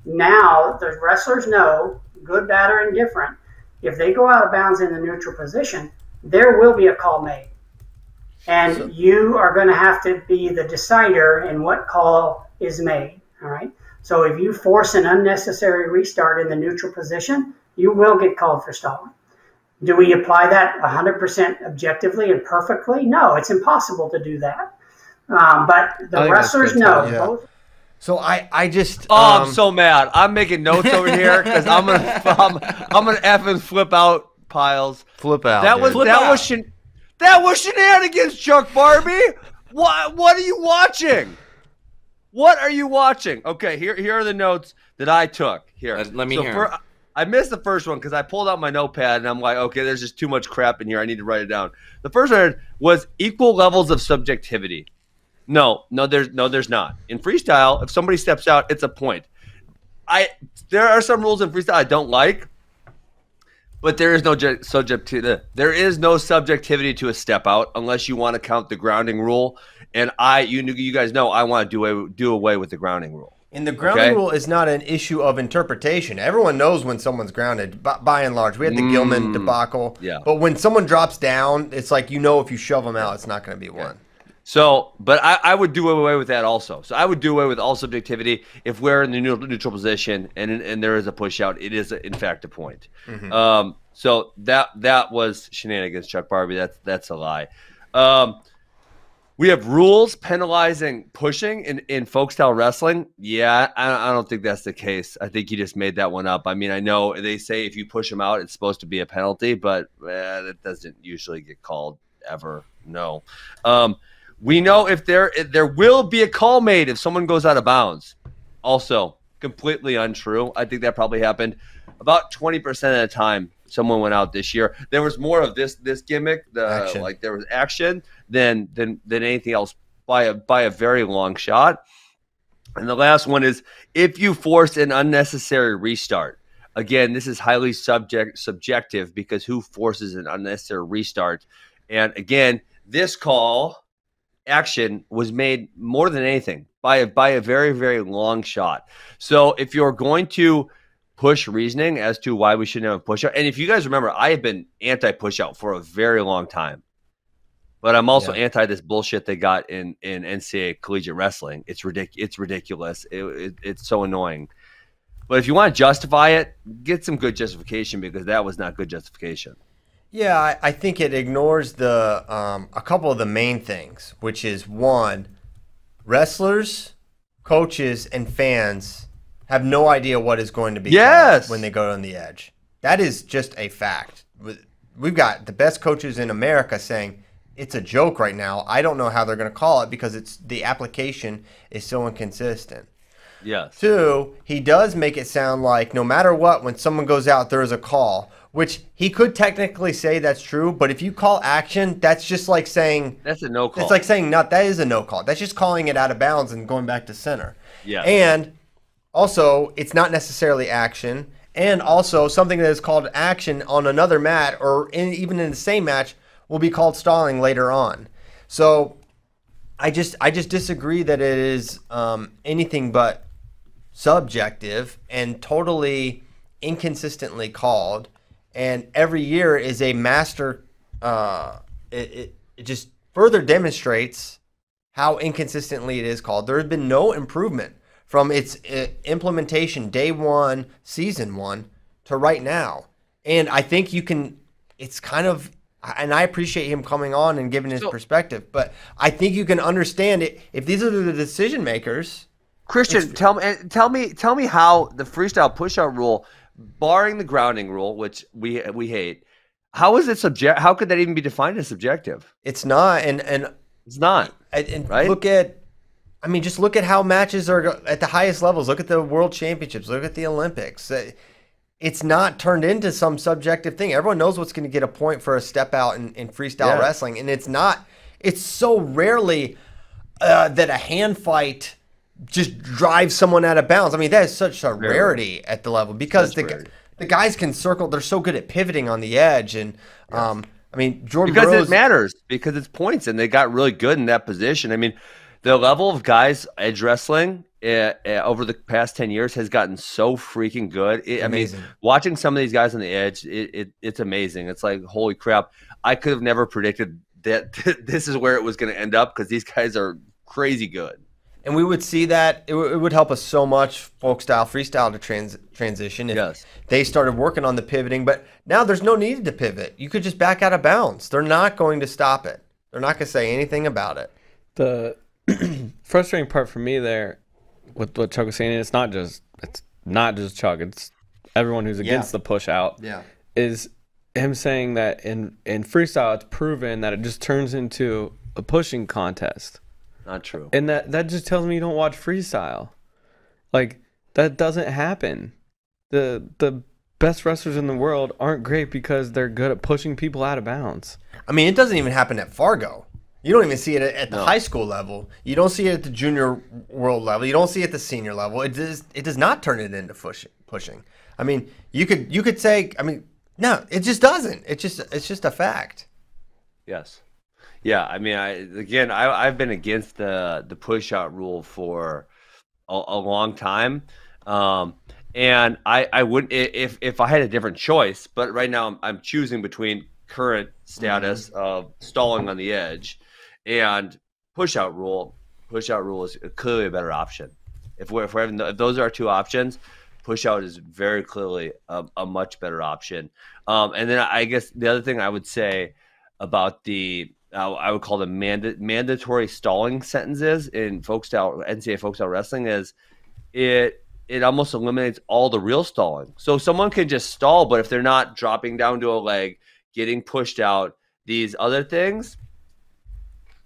Now, the wrestlers know, good, bad, or indifferent, if they go out of bounds in the neutral position, there will be a call made. And you are going to have to be the decider in what call is made. All right. So if you force an unnecessary restart in the neutral position, you will get called for stalling. Do we apply that 100% objectively and perfectly? No, it's impossible to do that. Um, but the wrestlers know Yeah. both So I, I just. Oh, um, I'm so mad. I'm making notes over here because I'm gonna, I'm, I'm gonna effing flip out Pyles. flip out. That was dude. that was shen- that was shenanigans, Chuck Barbee. What what are you watching? What are you watching? Okay, here here are the notes that I took. Here, Let- let me So hear 'em. fir- I missed the first one because I pulled out my notepad and I'm like, okay, there's just too much crap in here. I need to write it down. The first one was equal levels of subjectivity. No, no, there's no, there's not. In freestyle, if somebody steps out, it's a point. I there are some rules in freestyle I don't like, but there is no ju- subjectivity. There is no subjectivity to a step out unless you want to count the grounding rule. And I, you, you guys know, I want to do away, do away with the grounding rule. And the grounding Okay. rule is not an issue of interpretation. Everyone knows when someone's grounded, by, by and large. We had the Gilman debacle. Mm. yeah. But when someone drops down, it's like you know if you shove them out, it's not going to be one. So, but I, I would do away with that also. So I would do away with all subjectivity if we're in the neutral, neutral position and and there is a push out. It is in fact a point. Um, so that that was shenanigans, Chuck Barbee. That's that's a lie. Um, we have rules penalizing pushing in, in folk style wrestling. Yeah, I, I don't think that's the case. I think you just made that one up. I mean, I know they say if you push them out, it's supposed to be a penalty, but eh, that doesn't usually get called ever. No. Um, we know if there if there will be a call made if someone goes out of bounds. Also, completely untrue. I think that probably happened about twenty percent of the time. Someone went out this year. There was more of this this gimmick. The Action. like there was action than than than anything else by a by a very long shot. And the last one is if you force an unnecessary restart. Again, this is highly subject subjective because who forces an unnecessary restart? And again, this call action was made more than anything by a, by a very very long shot. So if you're going to push reasoning as to why we shouldn't have a push out, and if you guys remember, I have been anti push out for a very long time. But I'm also Yeah. anti this bullshit they got in in NCAA collegiate wrestling. It's ridic- It's ridiculous. It, it, it's so annoying. But if you want to justify it, get some good justification because that was not good justification. Yeah, I, I think it ignores the um, a couple of the main things, which is one, wrestlers, coaches, and fans have no idea what is going to be called Yes. when they go on the edge. That is just a fact. We- We've got the best coaches in America saying it's a joke right now. I don't know how they're going to call it because it's the application is so inconsistent. Yes. Two, he does make it sound like no matter what, when someone goes out, there is a call, which he could technically say that's true. But if you call action, that's just like saying That's a no call. it's like saying not. That is a no call. That's just calling it out of bounds and going back to center. Yeah. And also, it's not necessarily action. And also, something that is called action on another mat or in, even in the same match will be called stalling later on. So, I just I just disagree that it is um, anything but subjective and totally inconsistently called. And every year is a master. Uh, it, it, it just further demonstrates how inconsistently it is called. There has been no improvement from its uh, implementation day one, season one to right now. And I think you can, it's kind of, and I appreciate him coming on and giving his So- perspective, but I think you can understand it. If these are the decision makers, Christian, tell me, tell me, tell me how the freestyle pushout rule, barring the grounding rule, which we we hate, how is it subject? How could that even be defined as subjective? it's not. And, and, It's not. and, and Right? look at, I mean, just look at how matches are at the highest levels. Look at the world championships. Look at the Olympics. Uh, It's not turned into some subjective thing. Everyone knows what's going to get a point for a step out in, in freestyle Yeah. wrestling, and it's not. It's so rarely uh, that a hand fight just drive someone out of bounds. I mean, that is such a rarity at the level because the rarity. the guys can circle. They're so good at pivoting on the edge, and um, I mean, Jordan because Burroughs, it matters because it's points and they got really good in that position. I mean, the level of guys edge wrestling uh, uh, over the past 10 years has gotten so freaking good. It, I mean, watching some of these guys on the edge, it, it, it's amazing. It's like, holy crap. I could have never predicted that this is where it was going to end up because these guys are crazy good. And we would see that it, w- it would help us so much folk style freestyle to trans- transition if Yes. they started working on the pivoting but now there's no need to pivot you could just back out of bounds they're not going to stop it they're not going to say anything about it The frustrating part for me there with what Chuck was saying, and it's not just it's not just Chuck, it's everyone who's against the push out. yeah Is him saying that in in freestyle it's proven that it just turns into a pushing contest. Not true. And that that just tells me you don't watch freestyle. Like that doesn't happen. The the best wrestlers in the world aren't great because they're good at pushing people out of bounds. i mean it doesn't even happen at fargo you don't even see it at, at the No. high school level you don't see it at the junior world level you don't see it at the senior level it does it does not turn it into push, pushing i mean you could you could say i mean no it just doesn't it just it's just a fact Yes. Yeah, I mean, I again, I, I've been against the the push out rule for a, a long time, um, and I I wouldn't if if I had a different choice, but right now I'm, I'm choosing between current status of stalling on the edge and push out rule. Push out rule is clearly a better option. If we're if we're having if those are our two options, push out is very clearly a, a much better option. Um, and then I guess the other thing I would say about the uh, I would call them manda- mandatory stalling sentences in folk style NCAA folk style wrestling is it it almost eliminates all the real stalling. So someone can just stall, but if they're not dropping down to a leg, getting pushed out, these other things,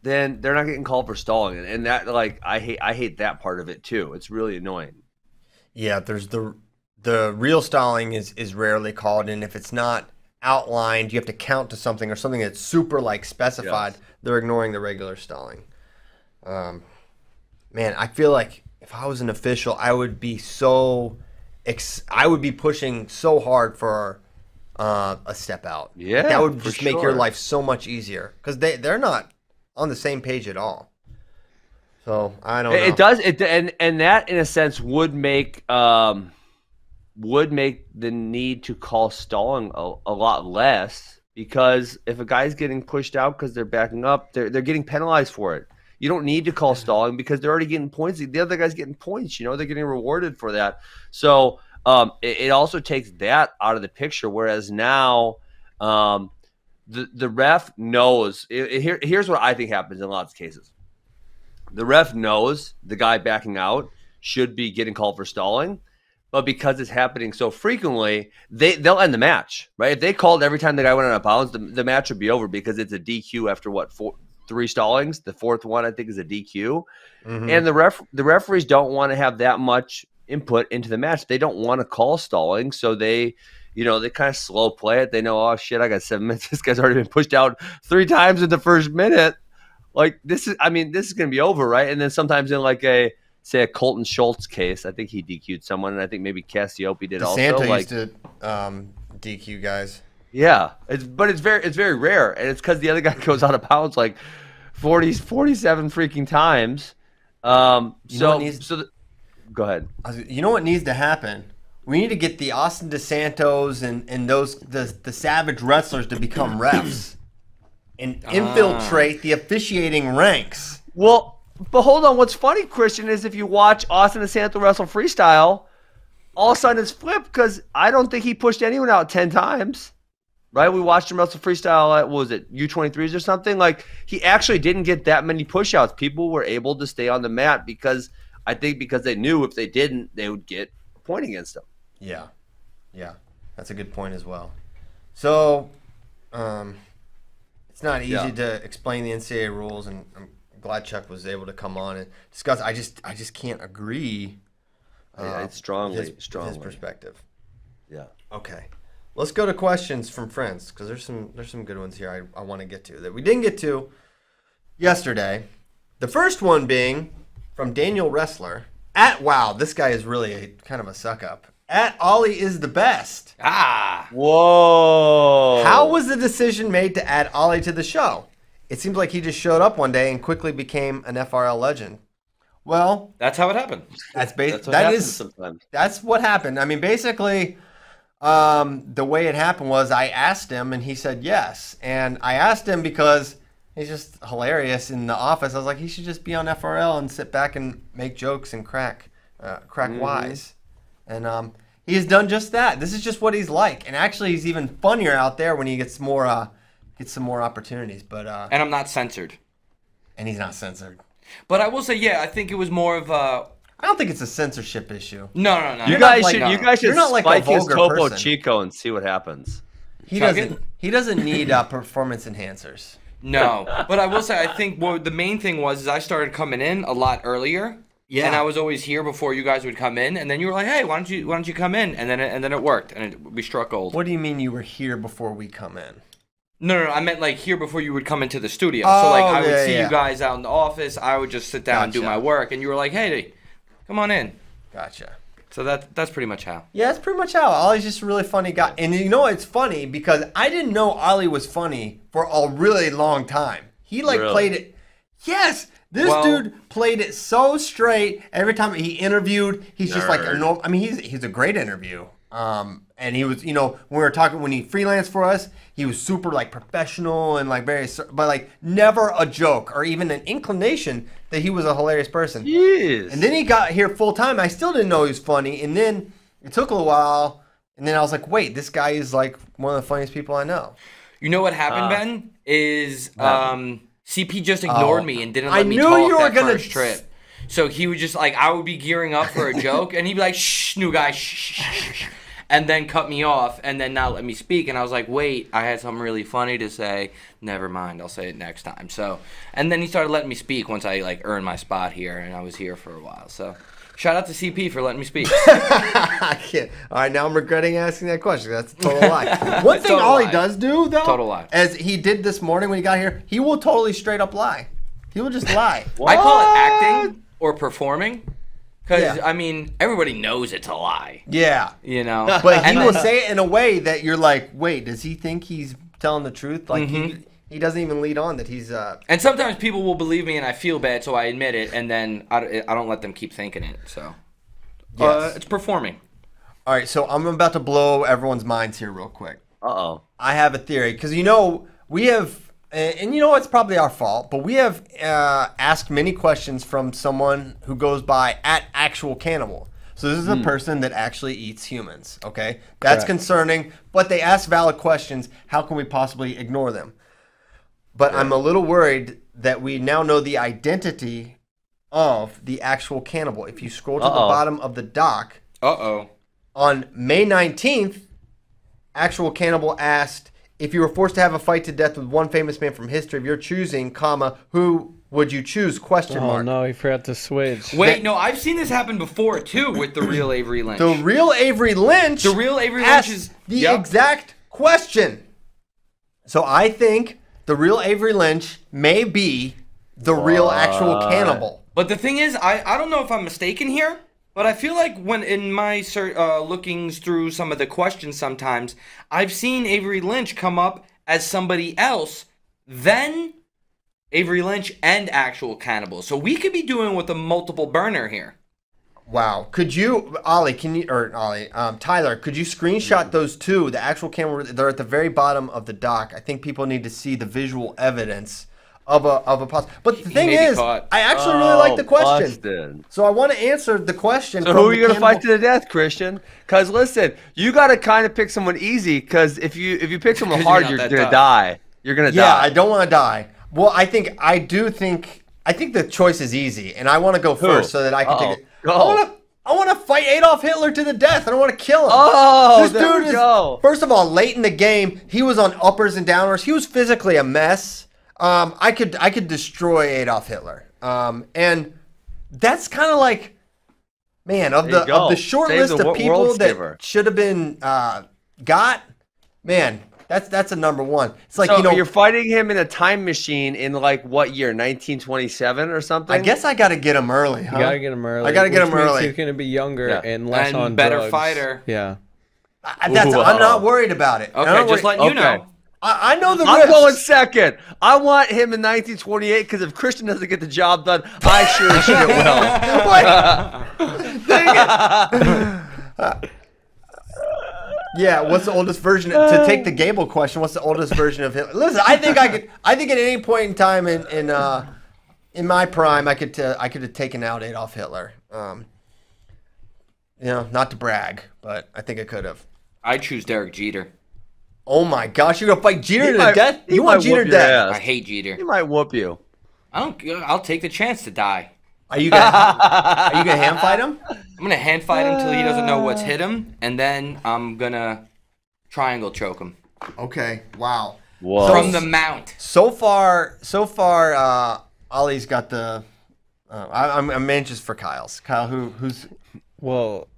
then they're not getting called for stalling. And, and that like I hate I hate that part of it too. It's really annoying. Yeah, there's the the real stalling is is rarely called, and if it's not outlined, you have to count to something or something that's super like specified. Yes. They're ignoring the regular stalling. Um, man, I feel like if I was an official, I would be so, ex- I would be pushing so hard for uh, a step out. Yeah, that would just make your life so much easier because they they're not on the same page at all. So I don't. It, know. it does it and and that in a sense would make um would make the need to call stalling a, a lot less because if a guy's getting pushed out because they're backing up, they're they're getting penalized for it. You don't need to call stalling because they're already getting points. The other guy's getting points. You know they're getting rewarded for that. So um, it, it also takes that out of the picture. Whereas now, um, the the ref knows. it- it- here, here's what I think happens in lots of cases the ref knows the guy backing out should be getting called for stalling, but because it's happening so frequently, they they'll end the match, right? If they called every time the guy went out of bounds, the, the match would be over because it's a DQ after what four three stallings. The fourth one I think is a DQ, Mhm. and the ref the referees don't want to have that much input into the match. They don't want to call stalling, so they. You know, they kind of slow play it. They know, oh shit, I got seven minutes. This guy's already been pushed out three times in the first minute like this is i mean this is going to be over right and then sometimes in like a say a colton schultz case i think he dq'd someone and i think maybe Cassioppi did DeSanto also like used to um, DQ guys. yeah it's but it's very it's very rare and it's because the other guy goes out of bounds like 40 47 freaking times um You so needs- so the, go ahead You know what needs to happen? We need to get the Austin DeSantos and, and those the the savage wrestlers to become refs and infiltrate the officiating ranks. well but hold on what's funny christian is if you watch austin DeSanto wrestle freestyle all of a sudden it's flipped because i don't think he pushed anyone out 10 times right? We watched him wrestle freestyle at what was it U23s or something. Like he actually didn't get that many pushouts. People were able to stay on the mat because I think because they knew if they didn't, they would get a point against them. Yeah, yeah, that's a good point as well. So, um, it's not easy Yeah. to explain the NCAA rules, and I'm glad Chuck was able to come on and discuss. I just, I just can't agree. Yeah, uh, it's strongly, with his, with strongly. his perspective. Yeah. Okay, let's go to questions from friends because there's some, there's some good ones here I, I want to get to that we didn't get to yesterday. The first one being from Daniel Wrestler at Wow. This guy is really a, kind of a suck up. At Ollie is the best. Ah, Whoa. How was the decision made to add Ollie to the show? It seems like he just showed up one day and quickly became an FRL legend. Well, that's how it happened. that's based. That's what That is that's what happened. I mean, basically, um, the way it happened was I asked him and he said yes. And I asked him because he's just hilarious in the office. I was like, he should just be on FRL and sit back and make jokes and crack, uh, crack Mm-hmm. wise. And um, he has done just that. This is just what he's like. And actually, he's even funnier out there when he gets more, uh, gets some more opportunities. But uh, And I'm not censored. and he's not censored. But I will say, yeah, I think it was more of a. I don't think it's a censorship issue. No, no, no. You You're guys like- should no, you guys should You're not like a spike his vulgar Topo person. Chico and see what happens. He Chuck doesn't. it? He doesn't need uh, performance enhancers. No, but I will say I think what the main thing was is I started coming in a lot earlier. Yeah. And I was always here before you guys would come in, and then you were like, "Hey, why don't you why don't you come in?" And then it, and then it worked, and it, we struck gold. What do you mean you were here before we come in? No, no, no, I meant like here before you would come into the studio. Oh, so like oh, I would Oh, see yeah. you guys out in the office. I would just sit down and do my work, and you were like, "Hey, come on in." Gotcha. So that that's pretty much how. Yeah, that's pretty much how. Ollie's just a really funny guy. And you know it's funny because I didn't know Ollie was funny for a really long time. He like Really? played it. Yes, this Well- dude played it so straight. Every time he interviewed, he's just like a normal. I mean, he's he's a great interview. Um, and he was, you know, when we were talking when he freelanced for us, he was super like professional and like very, but like never a joke or even an inclination that he was a hilarious person. Jeez. And then he got here full time. I still didn't know he was funny. And then it took a little while. And then I was like, wait, this guy is like one of the funniest people I know. You know what happened, Ah. Ben? Is um, CP just ignored Oh. me and didn't I me knew talk you were that gonna first trip. So he would just like I would be gearing up for a joke, and he'd be like, "Shh, new guy, shh, shh, shh, shh," and then cut me off, and then not let me speak. And I was like, "Wait, I had something really funny to say. Never mind, I'll say it next time." So, and then he started letting me speak once I like earned my spot here, and I was here for a while. So, shout out to CP for letting me speak. I can't. All right, now I'm regretting asking that question. That's a total lie. One thing Total Ollie lie. does do, though, Total lie. as he did this morning when he got here, he will totally straight up lie. He will just lie. I call it acting or performing. Because Yeah. I mean, everybody knows it's a lie. Yeah. You know, But he will say it in a way that you're like, wait, does he think he's telling the truth? Like he Mm-hmm. he doesn't even lead on that he's uh And sometimes people will believe me, and I feel bad, so I admit it, and then I, I don't let them keep thinking it. So, uh, Yes. it's performing. All right, so I'm about to blow everyone's minds here real quick. Uh oh. I have a theory because you know we have, and you know it's probably our fault, but we have uh, asked many questions from someone who goes by at actual cannibal. So this is a person that actually eats humans. Okay, that's Correct. concerning, but they ask valid questions. How can we possibly ignore them? But I'm a little worried that we now know the identity of the actual cannibal. If you scroll to the Uh-oh. bottom of the doc, Uh oh. on May 19th, actual cannibal asked if you were forced to have a fight to death with one famous man from history of your choosing, comma, who would you choose? Question Oh mark. no, he forgot to switch. Wait, no, I've seen this happen before too with the real Avery Lynch. The real Avery Lynch. The real Avery Lynch is- the Yep. exact question. So I think the real Avery Lynch may be the real actual cannibal. But the thing is, I, I don't know if I'm mistaken here, but I feel like when in my uh, lookings through some of the questions sometimes, I've seen Avery Lynch come up as somebody else, then Avery Lynch and actual cannibal. So we could be doing with a multiple burner here. Wow. Could you, Ollie, can you, or Ollie, um, Tyler, could you screenshot those two? The actual camera, they're at the very bottom of the doc. I think people need to see the visual evidence of a, of a pos- But the thing is, caught. I actually really like the oh, question. Busted. So I want to answer the question. So who are you gonna cannibal- fight to the death, Christian? Because listen, you gotta kind of pick someone easy. Because if you if you pick someone 'Cause you're hard, you're, gonna tough. die. You're gonna Yeah, die. Yeah, I don't want to die. Well, I think, I do think, I think the choice is easy. And I want to go first so that I can Uh-oh. take oh, it. Go. I want to. I want to fight Adolf Hitler to the death. I don't want to kill him. Oh, this there dude we is. go. First of all, late in the game, he was on uppers and downers. He was physically a mess. Um, I could I could destroy Adolf Hitler. Um, and that's kind of like, man, of the of the short Save list the of people that should have been uh, got, man, that's that's a number one. It's like so you know, you're fighting him in a time machine in like what year? 1927 or something? I guess I got to get him early. Huh? You gotta get him early. I gotta get him early. He's gonna be younger Yeah. and less And on better drugs. fighter. Yeah. I, that's, Ooh, I'm not worried about it. I'm Okay, just worried- letting you Okay. know. I, I know the I'm risks. going second. I want him in 1928 because if Christian doesn't get the job done, I sure as shit will. Like, yeah, what's the oldest version? To take the Gable question, what's the oldest version of Hitler? Listen, I think I could. I think at any point in time in in uh, in my prime, I could uh, I could have taken out Adolf Hitler. Um, you know, not to brag, but I think I could have. I choose Derek Jeter. Oh my gosh, you're gonna fight Jeter He to might- death? You want might Jeter whoop your dead? ass. I hate Jeter. He might whoop you. I don't. I'll take the chance to die. Are you gonna Are you gonna hand fight him? I'm gonna hand fight him till he doesn't know what's hit him, and then I'm gonna triangle choke him Okay. Wow. Whoa. from the mount. So far, so far, uh, Ollie's got the. Uh, I, I'm, I'm anxious for Kyle's. Kyle, who, who's? Well,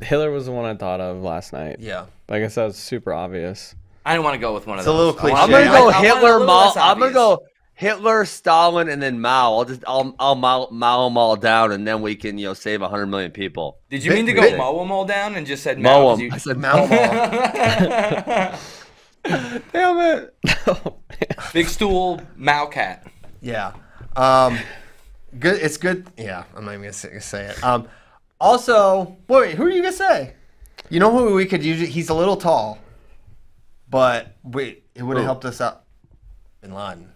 Hitler was the one I thought of last night. Yeah. But I guess that was super obvious. I didn't want to go with one of It's a little I I'm gonna go I- I wanted a Hitler, little Mao. I'm gonna go Hitler, Stalin, and then Mao. I'll just I'll I'll Mao, Mao them all down, and then we can you know save hundred million people. Did you mean to go Bit- mow them all down and just said Mao? no? 'cause you- I said Mount Mall. Damn it. Big stool, Mao cat. yeah. Um, good. It's good. Yeah. I'm not even gonna say, say it. Um, also, wait. Who are you gonna say? You know who we could use? He's a little tall, but we it would have helped us out. Bin Laden.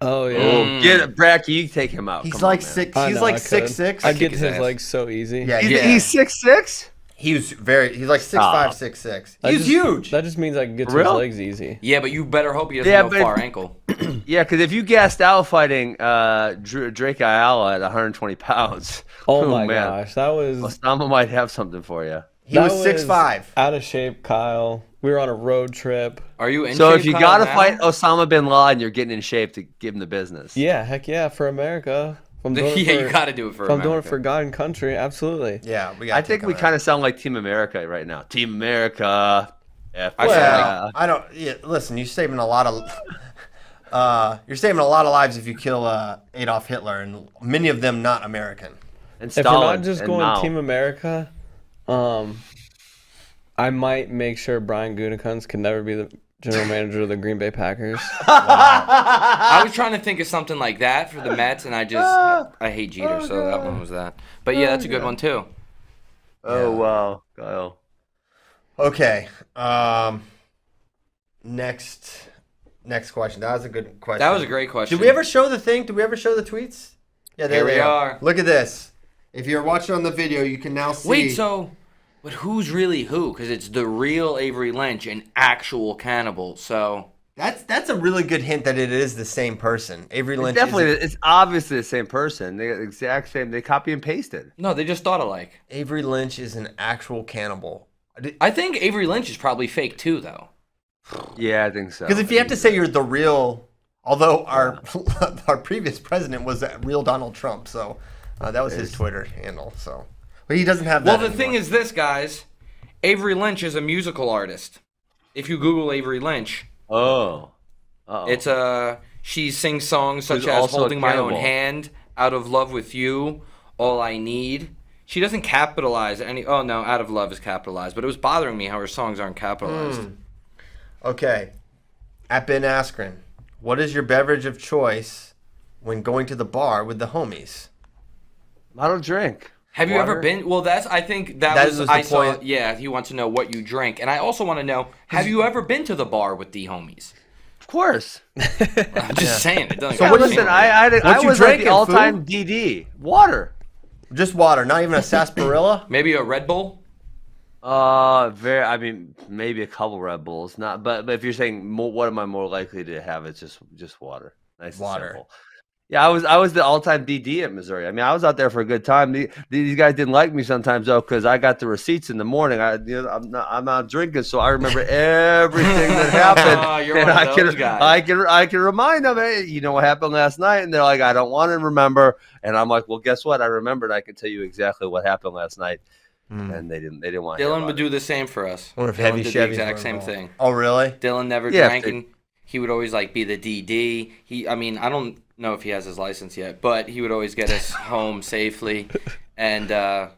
Oh yeah. Oh, get it, Bracky. You take him out. He's Come like on, six. I He's know, like six six. I'd get his his legs so easy. Yeah. He's, He's, he's six six. he was very. He's like six Ah. five, six six. That He's just- huge. That just means I can get to Real? his legs easy. Yeah, but you better hope he doesn't Yeah, know but- far ankle. Yeah, because if you gassed out fighting uh, Drake Ayala at 120 pounds, Oh, my man. gosh, that was Osama might have something for you. He that was six five. Out of shape, Kyle. We were on a road trip. Are you in So shape, if you Kyle, gotta now? fight Osama bin Laden, you're getting in shape to give him the business. Yeah, heck yeah, for America. If I'm doing yeah, for, you gotta do it for. if I'm doing it for God and country, absolutely. Yeah, we got. I think we kind of sound like Team America right now. Team America. F I yeah. Well, I don't. Yeah, listen, you're saving a lot of. Uh, you're saving a lot of lives if you kill uh, Adolf Hitler, and many of them not American. And If we're not just going Mao. Team America, um, I might make sure Brian Gutekunst can never be the general manager of the Green Bay Packers. I was trying to think of something like that for the Mets, and I just I hate Jeter, so that one was that. But yeah, that's a good one too. Oh wow, Kyle. Okay. Um, next, next question. That was a good question. That was a great question. Did we ever show the thing? Did we ever show the tweets? Yeah, there Here we they are. Look at this. If you're watching on the video, you can now see. Wait, so but who's really who? Because it's the real Avery Lynch, an actual cannibal. So that's that's a really good hint that it is the same person. Avery It's Lynch. definitely, is- it's obviously the same person. The exact same. They copy and pasted. no, they just thought alike. Avery Lynch is an actual cannibal. I think Avery Lynch is probably fake too, though. Yeah, I think so. Because if you have to say you're the real, although our our previous president was a real Donald Trump, so uh, that was his Twitter handle. So, but he doesn't have Well, that. the thing is this, guys. Avery Lynch is a musical artist. If you Google Avery Lynch, oh, Uh-oh. it's a she sings songs such Who's as "Holding My Own. Hand," "Out of Love with You," "All I Need." She doesn't capitalize any. Oh no, "Out of Love" is capitalized, but it was bothering me how her songs aren't capitalized. Hmm. okay. At Ben Askren, what is your beverage of choice when going to the bar with the homies? I don't drink. Have you ever been? Well, that's. I think that, That was. was the I saw. point. Yeah, he wants to know what you drink, and I also want to know: Have you ever been to the bar with the homies? Of course. I'm just saying. It doesn't. So gotta listen, I I, What I was drinking, the all-time? DD. Water. Just water, not even a sarsaparilla. maybe a Red Bull. Uh, very. I mean, maybe a couple Red Bulls. Not, but but if you're saying more, what am I more likely to have? It's just just water. Nice and Water. Simple. Yeah, I was I was the all-time DD at Missouri. I mean, I was out there for a good time. The- These guys didn't like me sometimes though, because I got the receipts in the morning. I, you know, I'm not I'm not drinking, so I remember everything that happened. Oh, you're and one of I those can guys. I can I can remind them, hey, you know what happened last night, and they're like, I don't want to remember, and I'm like, well, guess what? I remembered. I can tell you exactly what happened last night, hmm. and they didn't they didn't want. to hear Dylan about would it. do the same for us. Wonder if Dylan heavy did Chevys the exact same involved. thing. Oh, really? Dylan never Yeah, drank, and he would always like be the DD. He, I mean, I don't know if he has his license yet, but he would always get us home safely, and uh,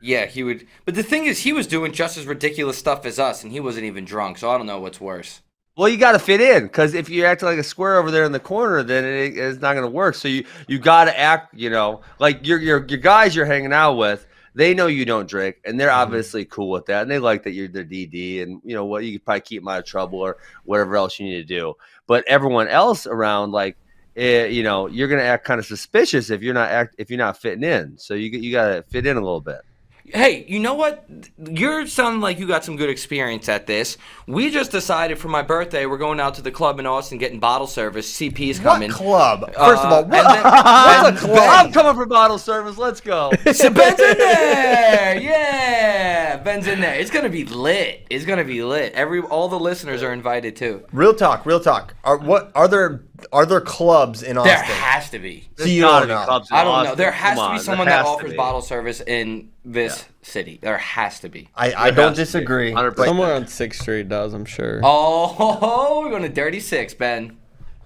yeah, he would. But the thing is, he was doing just as ridiculous stuff as us, and he wasn't even drunk. So I don't know what's worse. Well, you got to fit in because if you act like a square over there in the corner, then it, it's not going to work. So you you got to act, you know, like your your your guys you're hanging out with. They know you don't drink, and they're obviously cool with that, and they like that you're their DD, and you know what, you could probably keep them out of trouble or whatever else you need to do. But everyone else around, like, eh, you know, you're gonna act kind of suspicious if you're not act if you're not fitting in. So you you got to fit in a little bit. Hey, you know what? You're sounding like you got some good experience at this. We just decided for my birthday we're going out to the club in Austin getting bottle service. CP's coming. What club? First of Uh, all, what, then- what's a club? I'm coming for bottle service. Let's go. So Ben's in there. Yeah, Ben's in there. It's gonna be lit. It's gonna be lit. Every all the listeners are invited too. Real talk, real talk. Are what are there are there clubs in Austin? There has to be. so you gotta don't know. clubs in I don't know. There has Come to be on, someone there that offers bottle service in this city. There has to be. I, I don't has to be. disagree. 100%. Somewhere on Sixth Street does, I'm sure. Oh, we're going to Dirty Six, Ben.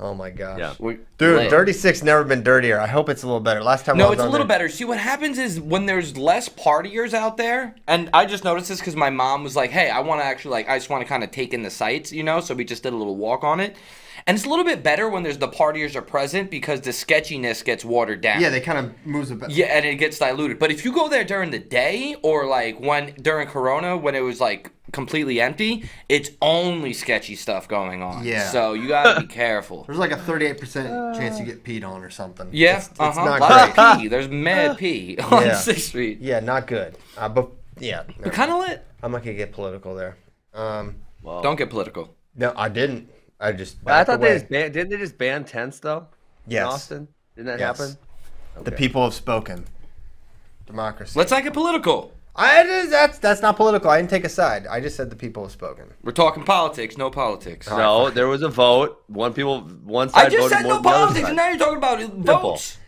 oh my gosh. Yeah. Dude, lit. Dirty Six never been dirtier. I hope it's a little better. Last time I No, was it's a little there- better. See, what happens is when there's less partiers out there, and I just noticed this because my mom was like, "Hey, I want to actually like, I just want to kind of take in the sights, you know." So we just did a little walk on it, and it's a little bit better when there's the partiers are present because the sketchiness gets watered down. Yeah, they kind of moves a bit. Yeah, and it gets diluted. But if you go there during the day or like when during Corona when it was like completely empty, it's only sketchy stuff going on. Yeah. So you gotta be careful. There's like a 38% chance you get peed on or something. Yeah, It's, it's uh huh. not Lot great. of pee. There's mad pee on Yeah. Sixth Street. Yeah, not good. Uh, but yeah, no, But kind of lit. I'm not gonna get political there. Um, Well, Don't get political. no, I didn't. I just. I backed thought they just ban- didn't they just ban tents though? Yes. In Austin, didn't that Yes. happen? The people have spoken. Democracy. Let's not get political. I just, that's that's not political. I didn't take a side. I just said the people have spoken. We're talking politics, no politics. No, there was a vote. One people, one I side just voted said more no than the other politics, and now you're talking about votes.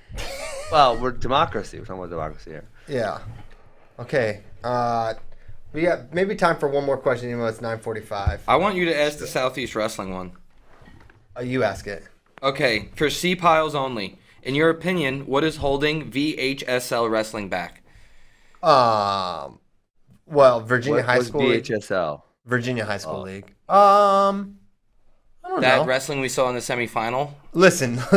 Well, we're democracy. We're talking about democracy here. Yeah. Okay. Uh, we got maybe time for one more question. Even though it's 9:45. I want you to ask the Southeast Wrestling one. Uh, you ask it. Okay, for C Pyles only. In your opinion, what is holding VHSL wrestling back? Um, well, Virginia What High was School League. VHSL? Virginia High School Oh. League. Um, I don't That know. wrestling we saw in the semifinal. Listen,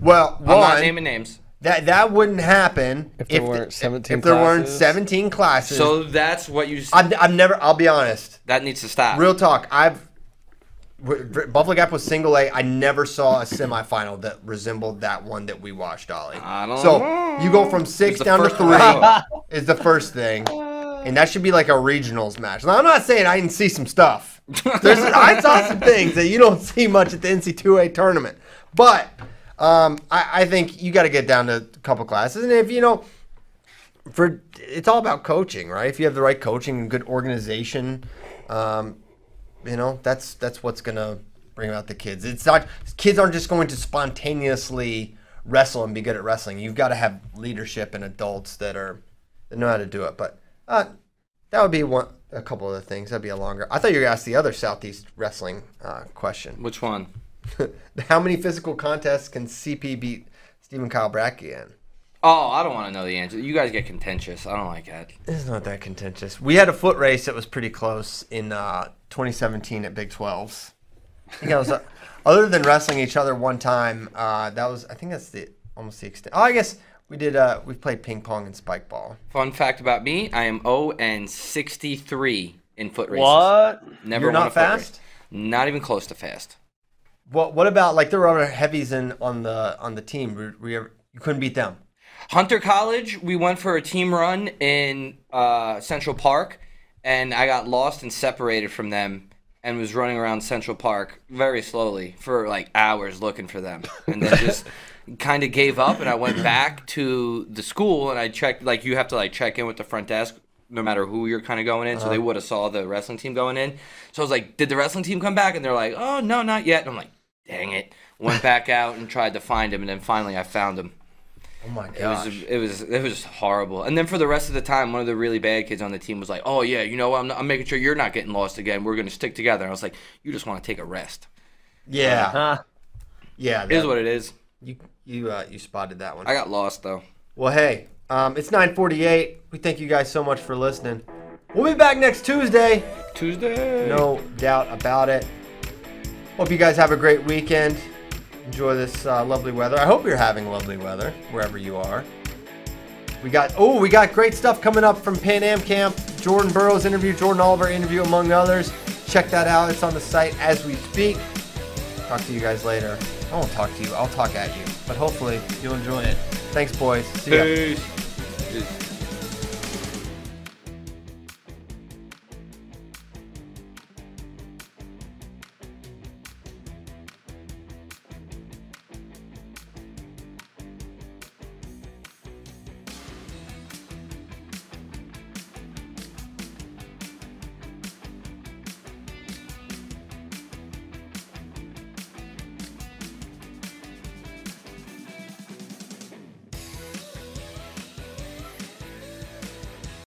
well, I'm not naming names. that that wouldn't happen If there the- weren't 17 if there weren't classes. 17 classes. So that's what you. s- I've, I've never. I'll be honest. that needs to stop. Real talk. I've w- Buffalo Gap was single A. I never saw a semifinal that resembled that one that we watched, Ollie. I don't so know. you go from six down to three round. is the first thing, and that should be like a regionals match. Now I'm not saying I didn't see some stuff. There's, I saw some things that you don't see much at the NC2A tournament, but um, I, I think you got to get down to a couple classes, and if you know for it's all about coaching, right? If you have the right coaching and good organization, um, you know that's that's what's gonna bring out the kids. It's not kids aren't just going to spontaneously wrestle and be good at wrestling. You've got to have leadership and adults that are that know how to do it. But uh, that would be one a couple of the things. That'd be a longer. I thought you were gonna ask the other Southeast wrestling uh, question. Which one? How many physical contests can CP beat Stephen Kyle Brackey in? Oh, I don't want to know the answer. You guys get contentious. I don't like that. It's not that contentious. We had a foot race that was pretty close in uh, 2017 at Big 12s. I think I was, uh, other than wrestling each other one time, uh, that was I think that's the almost the extent. Oh, I guess we did. Uh, we played ping pong and spike ball. Fun fact about me: I am 0 and 63 in foot races. What? Never You're won not a foot race. fast. Not even close to fast. What What about like there were other heavies in on the on the team? Were, were you, ever, you couldn't beat them. Hunter College, we went for a team run in uh, Central Park, and I got lost and separated from them and was running around Central Park very slowly for like hours looking for them. And then just kind of gave up, and I went back to the school and I checked, like, you have to like check in with the front desk. No matter who you're kind of going in, so they would have saw the wrestling team going in. So I was like, "Did the wrestling team come back?" And they're like, "Oh no, not yet." And I'm like, "Dang it!" Went back out and tried to find him, and then finally I found him. Oh my god. It was it was it was horrible. And then for the rest of the time, one of the really bad kids on the team was like, "Oh yeah, you know, what? I'm, I'm making sure you're not getting lost again. We're gonna stick together." And I was like, "You just want to take a rest." yeah, Huh? yeah. It is that- what it is. you you uh, you spotted that one. I got lost though. Well, hey, um, it's 9:48. We thank you guys so much for listening. We'll be back next Tuesday. Tuesday. No doubt about it. Hope you guys have a great weekend. Enjoy this uh, lovely weather. I hope you're having lovely weather wherever you are. We got oh, we got great stuff coming up from Pan Am Camp. Jordan Burroughs interview, Jordan Oliver interview, among others. Check that out. It's on the site as we speak. Talk to you guys later. I won't talk to you. I'll talk at you. But hopefully you'll enjoy it. Thanks, boys. See ya. Peace.